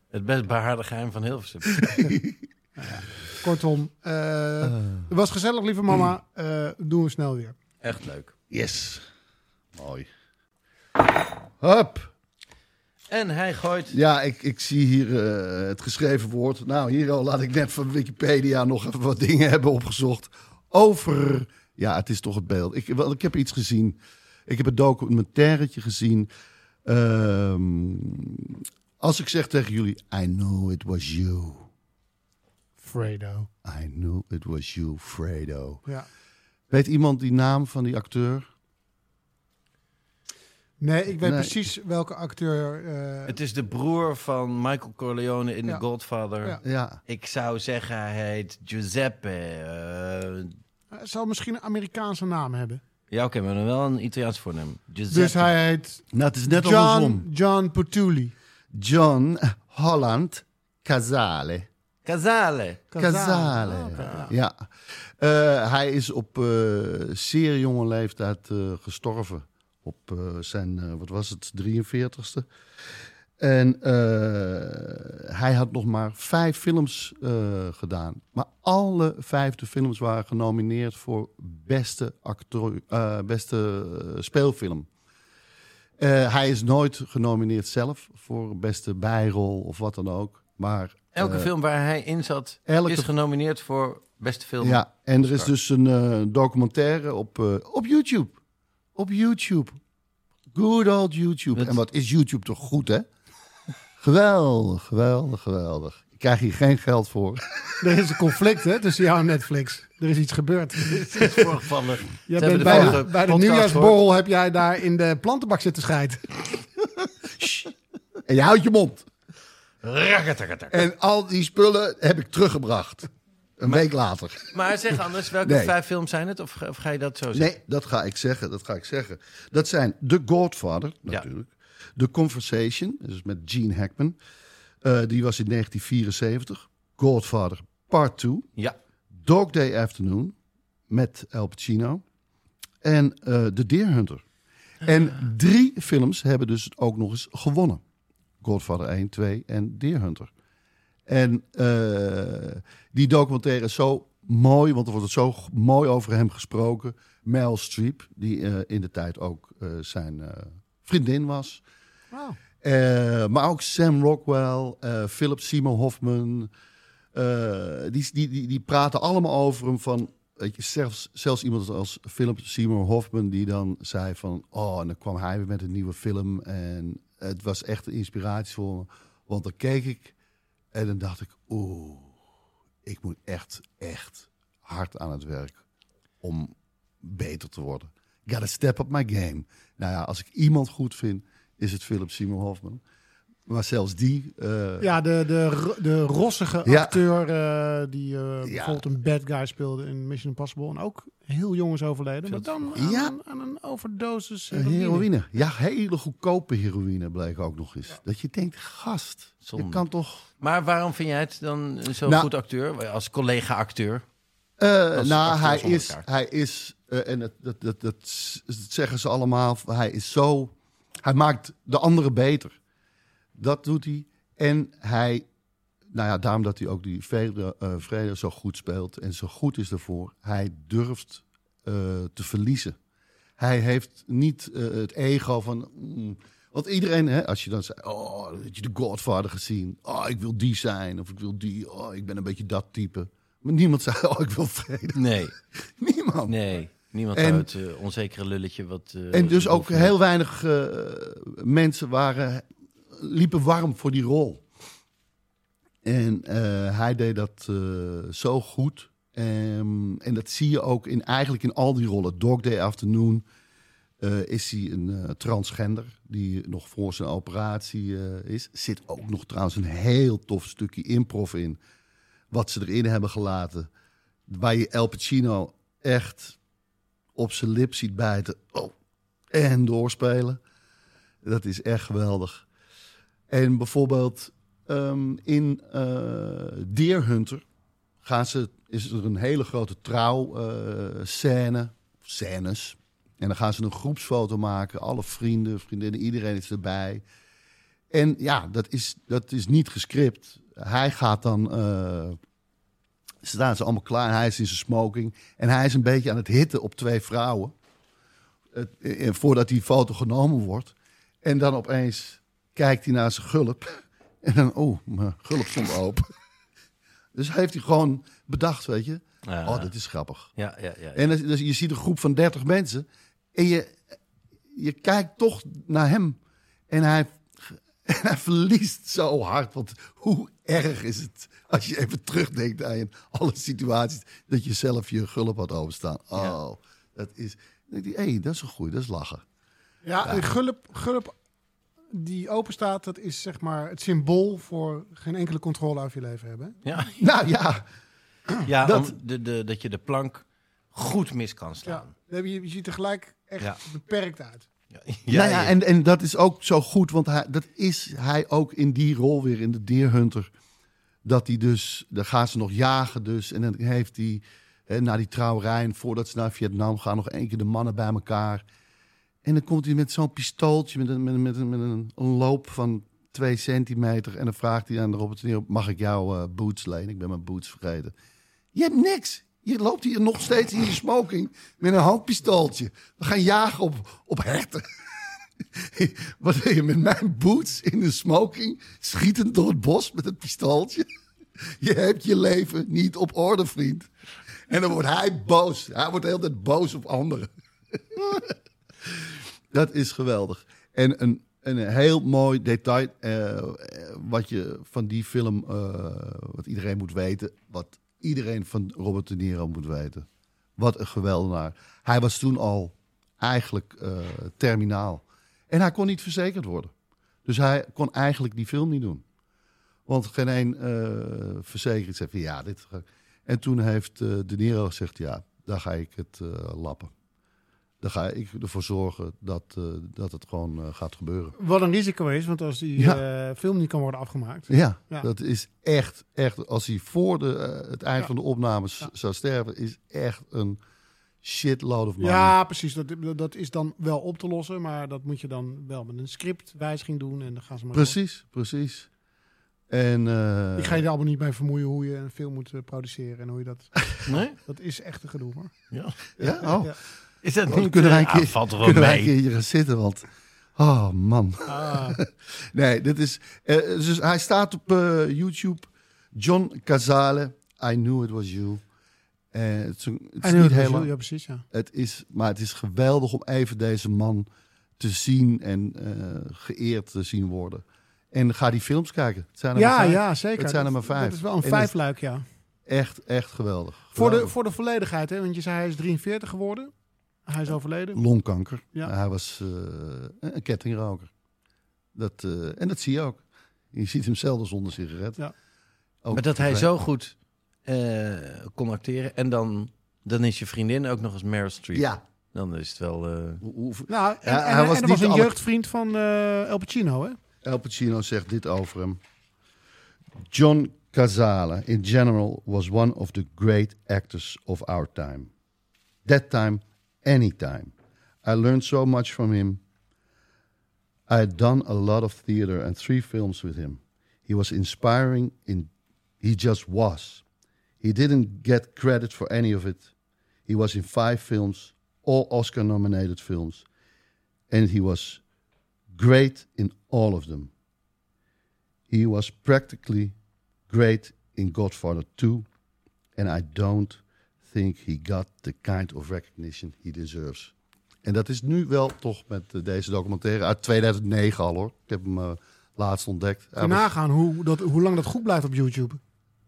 Het best behaarde geheim van Hilversum. Kortom, eh, het was gezellig, lieve mama. Eh, doen we snel weer. Echt leuk. Yes. Mooi. Hup. En hij gooit... Ja, ik, ik zie hier eh, het geschreven woord. Nou, hier al laat ik net van Wikipedia nog even wat dingen hebben opgezocht. Over. Ja, het is toch het beeld. Ik, wel, ik heb iets gezien. Ik heb een documentairetje gezien. Ehm, als ik zeg tegen jullie: I know it was you. Fredo. I know it was you, Fredo. Ja. Weet iemand die naam van die acteur? Nee, ik weet Nee. precies welke acteur... eh, Het is de broer van Michael Corleone in Ja. The Godfather. Ja. Ja. Ik zou zeggen, hij heet Giuseppe. eh, hij zal misschien een Amerikaanse naam hebben. ja, oké, maar dan wel een Italiaans voornaam. Giuseppe. Dus hij heet Nou, het is net John, andersom. John Putuli. John Holland Casale. Casale. Casale. Oh, Ja. Eh, hij is op eh, zeer jonge leeftijd eh, gestorven. Op eh, zijn, eh, wat was het, 43ste. En eh, hij had nog maar vijf films gedaan. Maar alle vijfde films waren genomineerd voor beste, acteur, beste speelfilm. Hij is nooit genomineerd zelf voor beste bijrol of wat dan ook. Maar Elke film waar hij in zat elke- is genomineerd voor beste film. ja, en er is dus een documentaire op, op YouTube. Op YouTube. Good old YouTube. Dat- En wat is YouTube toch goed, hè? Geweldig, geweldig, geweldig. Ik krijg hier geen geld voor. Er is een conflict hè, tussen jou en Netflix. Er is iets gebeurd. Voorgevallen. Jij Ze bent bij de, bij de podcast nieuwjaarsborrel heb jij daar in de plantenbak zitten scheiden. En je houdt je mond. En al die spullen heb ik teruggebracht. Een week later. Maar zeg anders, welke Nee. vijf films zijn het? Of, ga- of ga je dat zo zeggen? Nee, dat ga ik zeggen. Dat ga ik zeggen. Dat zijn The Godfather, natuurlijk. The Conversation, dus met Gene Hackman. Eh, die was in 1974. Godfather Part 2. Ja. Dog Day Afternoon met Al Pacino. En eh The Deer Hunter. En drie films hebben dus ook nog eens gewonnen. Godfather 1, 2 en Deer Hunter. En eh, die documentaire is zo mooi, want er wordt zo mooi over hem gesproken. Meryl Streep, die eh, in de tijd ook eh, zijn vriendin was. Maar ook Sam Rockwell, Philip Seymour Hoffman. die, die, die, die praten allemaal over hem van... Weet je, zelfs, zelfs iemand als Philip Seymour Hoffman die dan zei van... Oh, en dan kwam hij weer met een nieuwe film. En het was echt een inspiratie voor me. Want dan keek ik en dan dacht ik... Oeh, ik moet echt, echt hard aan het werk om beter te worden. Gotta step up my game. Nou ja, als ik iemand goed vind, is het Philip Seymour Hoffman. Maar zelfs die... eh, Ja, de, de, de rossige Ja. acteur eh, die eh, bijvoorbeeld een bad guy speelde in Mission Impossible. En ook heel jong is overleden. Maar dan aan, Ja. een, aan een overdosis heroïne. heroïne. Ja, hele goedkope heroïne bleek ook nog eens. Dat je denkt, gast, Zonde. je kan toch... Maar waarom vind jij het dan zo'n Nou- goed acteur? Als collega-acteur? Eh, Als nou, acteur hij is, hij is en dat, dat, dat, dat zeggen ze allemaal, hij is zo... Hij maakt de anderen beter. Dat doet hij. En hij, nou ja, daarom dat hij ook die vrede, eh, vrede zo goed speelt en zo goed is ervoor. Hij durft eh, te verliezen. Hij heeft niet eh, het ego van... mm, want iedereen, hè, als je dan zei, oh, heb je de Godfather gezien? Oh, ik wil die zijn. Of ik wil die. Oh, ik ben een beetje dat type. Maar niemand zei, oh, ik wil vrede. Nee, Niemand. nee. Niemand En- het eh, onzekere lulletje wat... En dus ook heel weinig mensen waren, liepen warm voor die rol. En eh, hij deed dat eh, zo goed. Ehm, en dat zie je ook in, eigenlijk in al die rollen. Dog Day Afternoon. eh, is hij een transgender die nog voor zijn operatie is. Zit ook nog trouwens een heel tof stukje improv in. Wat ze erin hebben gelaten. Waar je El Pacino echt op zijn lip ziet bijten. Oh, en doorspelen. Dat is echt geweldig. En bijvoorbeeld ehm, in eh Deer Hunter gaan ze, is er een hele grote trouwscène, scène, scènes. En dan gaan ze een groepsfoto maken. Alle vrienden, vriendinnen, iedereen is erbij. En ja, dat is, dat is niet gescript. Hij gaat dan... eh staan ze allemaal klaar. Hij is in zijn smoking. En hij is een beetje aan het hitten op twee vrouwen. Eh, voordat die foto genomen wordt. En dan opeens kijkt hij naar zijn gulp. En dan, oh, mijn gulp stond open. Dus heeft hij gewoon bedacht, weet je. Ja. Oh, dat is grappig. Ja, ja, ja. En dus, dus je ziet een groep van 30 mensen. En je, je kijkt toch naar hem. En hij, en hij verliest zo hard. Want hoe erg is het als je even terugdenkt aan je- alle situaties. dat je zelf je gulp had overstaan. Oh, dat is. Hé, dat is een goeie, dat is lachen. Ja, en gulp, gulp die open staat, dat is zeg maar het symbool voor geen enkele controle over je leven hebben. ja, Nou ja, ja Dat- om de, de, dat je de plank goed mis kan Ja, slaan. je, je ziet er gelijk echt Ja. beperkt uit. Ja, nou ja, en, en dat is ook zo goed, want hij, dat is hij ook in die rol weer in de Deer Hunter. Dat hij dus, dan gaan ze nog jagen dus. En dan heeft hij, hè, na die trouwerij, en voordat ze naar Vietnam gaan, nog één keer de mannen bij elkaar. En dan komt hij met zo'n pistooltje, met een, met, een- met, een, met een, loop van twee centimeter. En dan vraagt hij aan de Robert Niro, mag ik jouw eh, boots lenen? Ik ben mijn boots vergeten. Je hebt niks. Je loopt hier nog steeds in je smoking met een handpistooltje. We gaan jagen op, op herten. Wat wil je met mijn boots in de smoking schietend door het bos met een pistooltje? Je hebt je leven niet op orde, vriend. En dan wordt hij boos. Hij wordt de hele tijd boos op anderen. Dat is geweldig. En een, een heel mooi detail eh, eh, wat je van die film, eh, wat iedereen moet weten, wat iedereen van Robert De Niro moet weten. Wat een geweldenaar. Hij was toen al eigenlijk eh, terminaal. En hij kon niet verzekerd worden. Dus hij kon eigenlijk die film niet doen. Want geen één eh verzekering zei van ja, dit... En toen heeft De Niro gezegd, ja, daar ga ik het lappen. Daar ga ik ervoor zorgen dat, eh, dat het gewoon eh, gaat gebeuren. Wat een risico is, want als die Ja. eh, film niet kan worden afgemaakt. Ja, Ja. dat is echt, echt... Als hij voor de, het eind Ja. van de opnames Ja. zou sterven... is echt een shitload of money. Ja, precies. Dat, dat is dan wel op te lossen, maar dat moet je dan wel met een scriptwijziging doen en dan gaan ze maar door. Precies, precies. En, eh, Ik ga je er allemaal niet mee vermoeien hoe je een film moet produceren en hoe je dat... Nee? Dat is echt een gedoe hoor. Ja. Ja? Oh. Ja. Is dat niet... kunnen wij eh, een keer, ah, valt er wel kunnen wij een keer hier gaan zitten, want... Oh, man. Ah, Nee, dit is... eh, dus hij staat op eh, YouTube. John Cazale, I Knew It Was You. Eh, het is, een- het is en niet heel heel lang. Ja, precies, ja. Het is, maar het is geweldig om even deze man te zien en geëerd te zien worden. En ga die films kijken. Het zijn er maar Ja, vijf. ja, zeker. Het zijn er maar vijf. Dat is wel een En het- vijfluik, ja. Echt, echt geweldig. Voor de, Geweldig. voor de volledigheid, hè? want je zei hij is 43 geworden. Hij is overleden. Longkanker. Ja. Hij was eh, een kettingroker. Dat, eh, en dat zie je ook. Je ziet hem zelden zonder sigaret. Ja. Ook Maar dat hij zo goed eh, kon acteren. En dan, dan is je vriendin ook nog eens Meryl Streep. Ja. Dan is het wel... eh, Hoe- hoe- Nou, en, Ja, en- hij en was er niet was een alle- jeugdvriend van eh El Pacino, hè? El Pacino zegt dit over hem. John Cazale, in general, was one of the great actors of our time. That time, any time. I learned so much from him. I had done a lot of theater and three films with him. He was inspiring in he just was. He didn't get credit for any of it. He was in five films, all Oscar nominated films, and he was great in all of them. He was practically great in Godfather 2, and I don't think he got the kind of recognition he deserves. En dat is nu wel toch met eh, deze documentaire uit 2009 al hoor. Ik heb hem eh, laatst ontdekt. Kun je nagaan hoe, dat, hoe lang dat goed blijft op YouTube.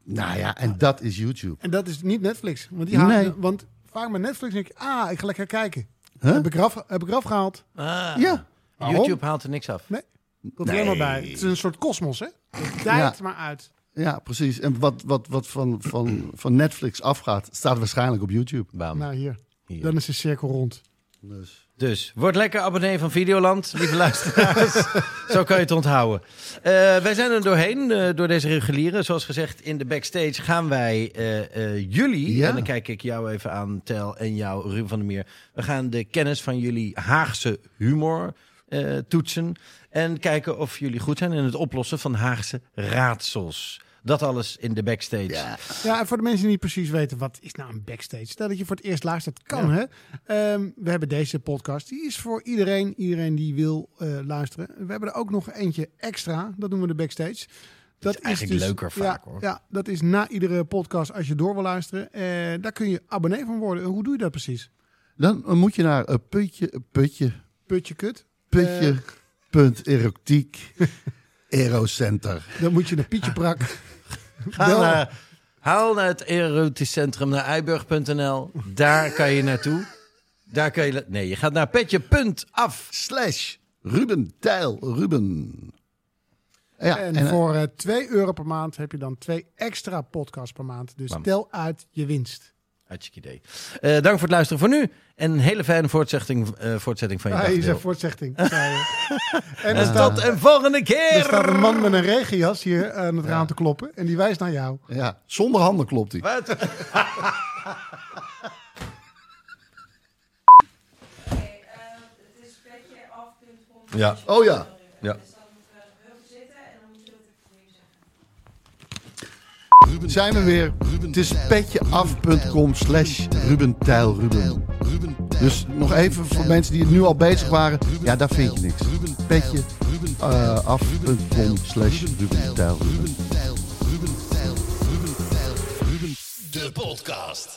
nou ja, en dat is YouTube. En dat is niet Netflix. Want, die Nee. want vaak met Netflix denk ik, ah, ik ga lekker kijken. Huh? Heb, ik eraf, heb ik eraf gehaald. Ah, Ja. YouTube haalt er niks af. Nee. Dat er helemaal bij. Het is een soort kosmos, hè? Het dijt maar uit. Ja, precies. En wat, wat, wat van, van, van Netflix afgaat, staat waarschijnlijk op YouTube. Bam. Nou, hier. Hier. Dan is de cirkel rond. Dus. Dus word lekker abonnee van Videoland, lieve luisteraars. Zo kan je het onthouden. Eh, wij zijn er doorheen, eh, door deze regulieren. Zoals gezegd, in de backstage gaan wij eh, eh, jullie... Ja. en dan kijk ik jou even aan, Tel, en jou, Ruben van der Meer. We gaan de kennis van jullie Haagse humor eh, toetsen. En kijken of jullie goed zijn in het oplossen van Haagse raadsels. Dat alles in de backstage. Ja. Ja, en voor de mensen die niet precies weten, wat is nou een backstage? Stel dat je voor het eerst luistert, kan hè. Ehm, we hebben deze podcast, die is voor iedereen, iedereen die wil eh, luisteren. We hebben er ook nog eentje extra, dat noemen we de backstage. Dat is, eigenlijk leuker vaak, ja, hoor. Ja, dat is na iedere podcast als je door wil luisteren. Eh, daar kun je abonnee van worden. Hoe doe je dat precies? Dan moet je naar een putje, putje, Putje kut. putje, Eh. punt erotiek, Aerocenter. Dan moet je naar Pietje Prak. Ga Bel- naar, haal naar het erotisch centrum naar eiburg.nl. Daar kan je naartoe. Daar kan je... Nee, je gaat naar petje.af. Slash Ruben Tijl Ruben. Ja, en, en, voor eh 2 euro per maand heb je dan twee extra podcasts per maand. Dus Bam. tel uit je winst. Hartstikke idee. Eh, dank voor het luisteren voor nu. En een hele fijne voortzetting, eh, voortzetting van je Ah, dag. voortzetting. en er En staat, tot een volgende er keer. staat een man met een regenjas hier aan het raam te kloppen. En die wijst naar jou. ja, zonder handen klopt hij. Wat? Ja. Oh ja. ja. Zijn we weer. Het is petjeaf.com slash Ruben Ruben. Dus nog even voor mensen die het nu al bezig waren. Ja, daar vind je niks. Petje eh, af.com slash Ruben Ruben. De podcast.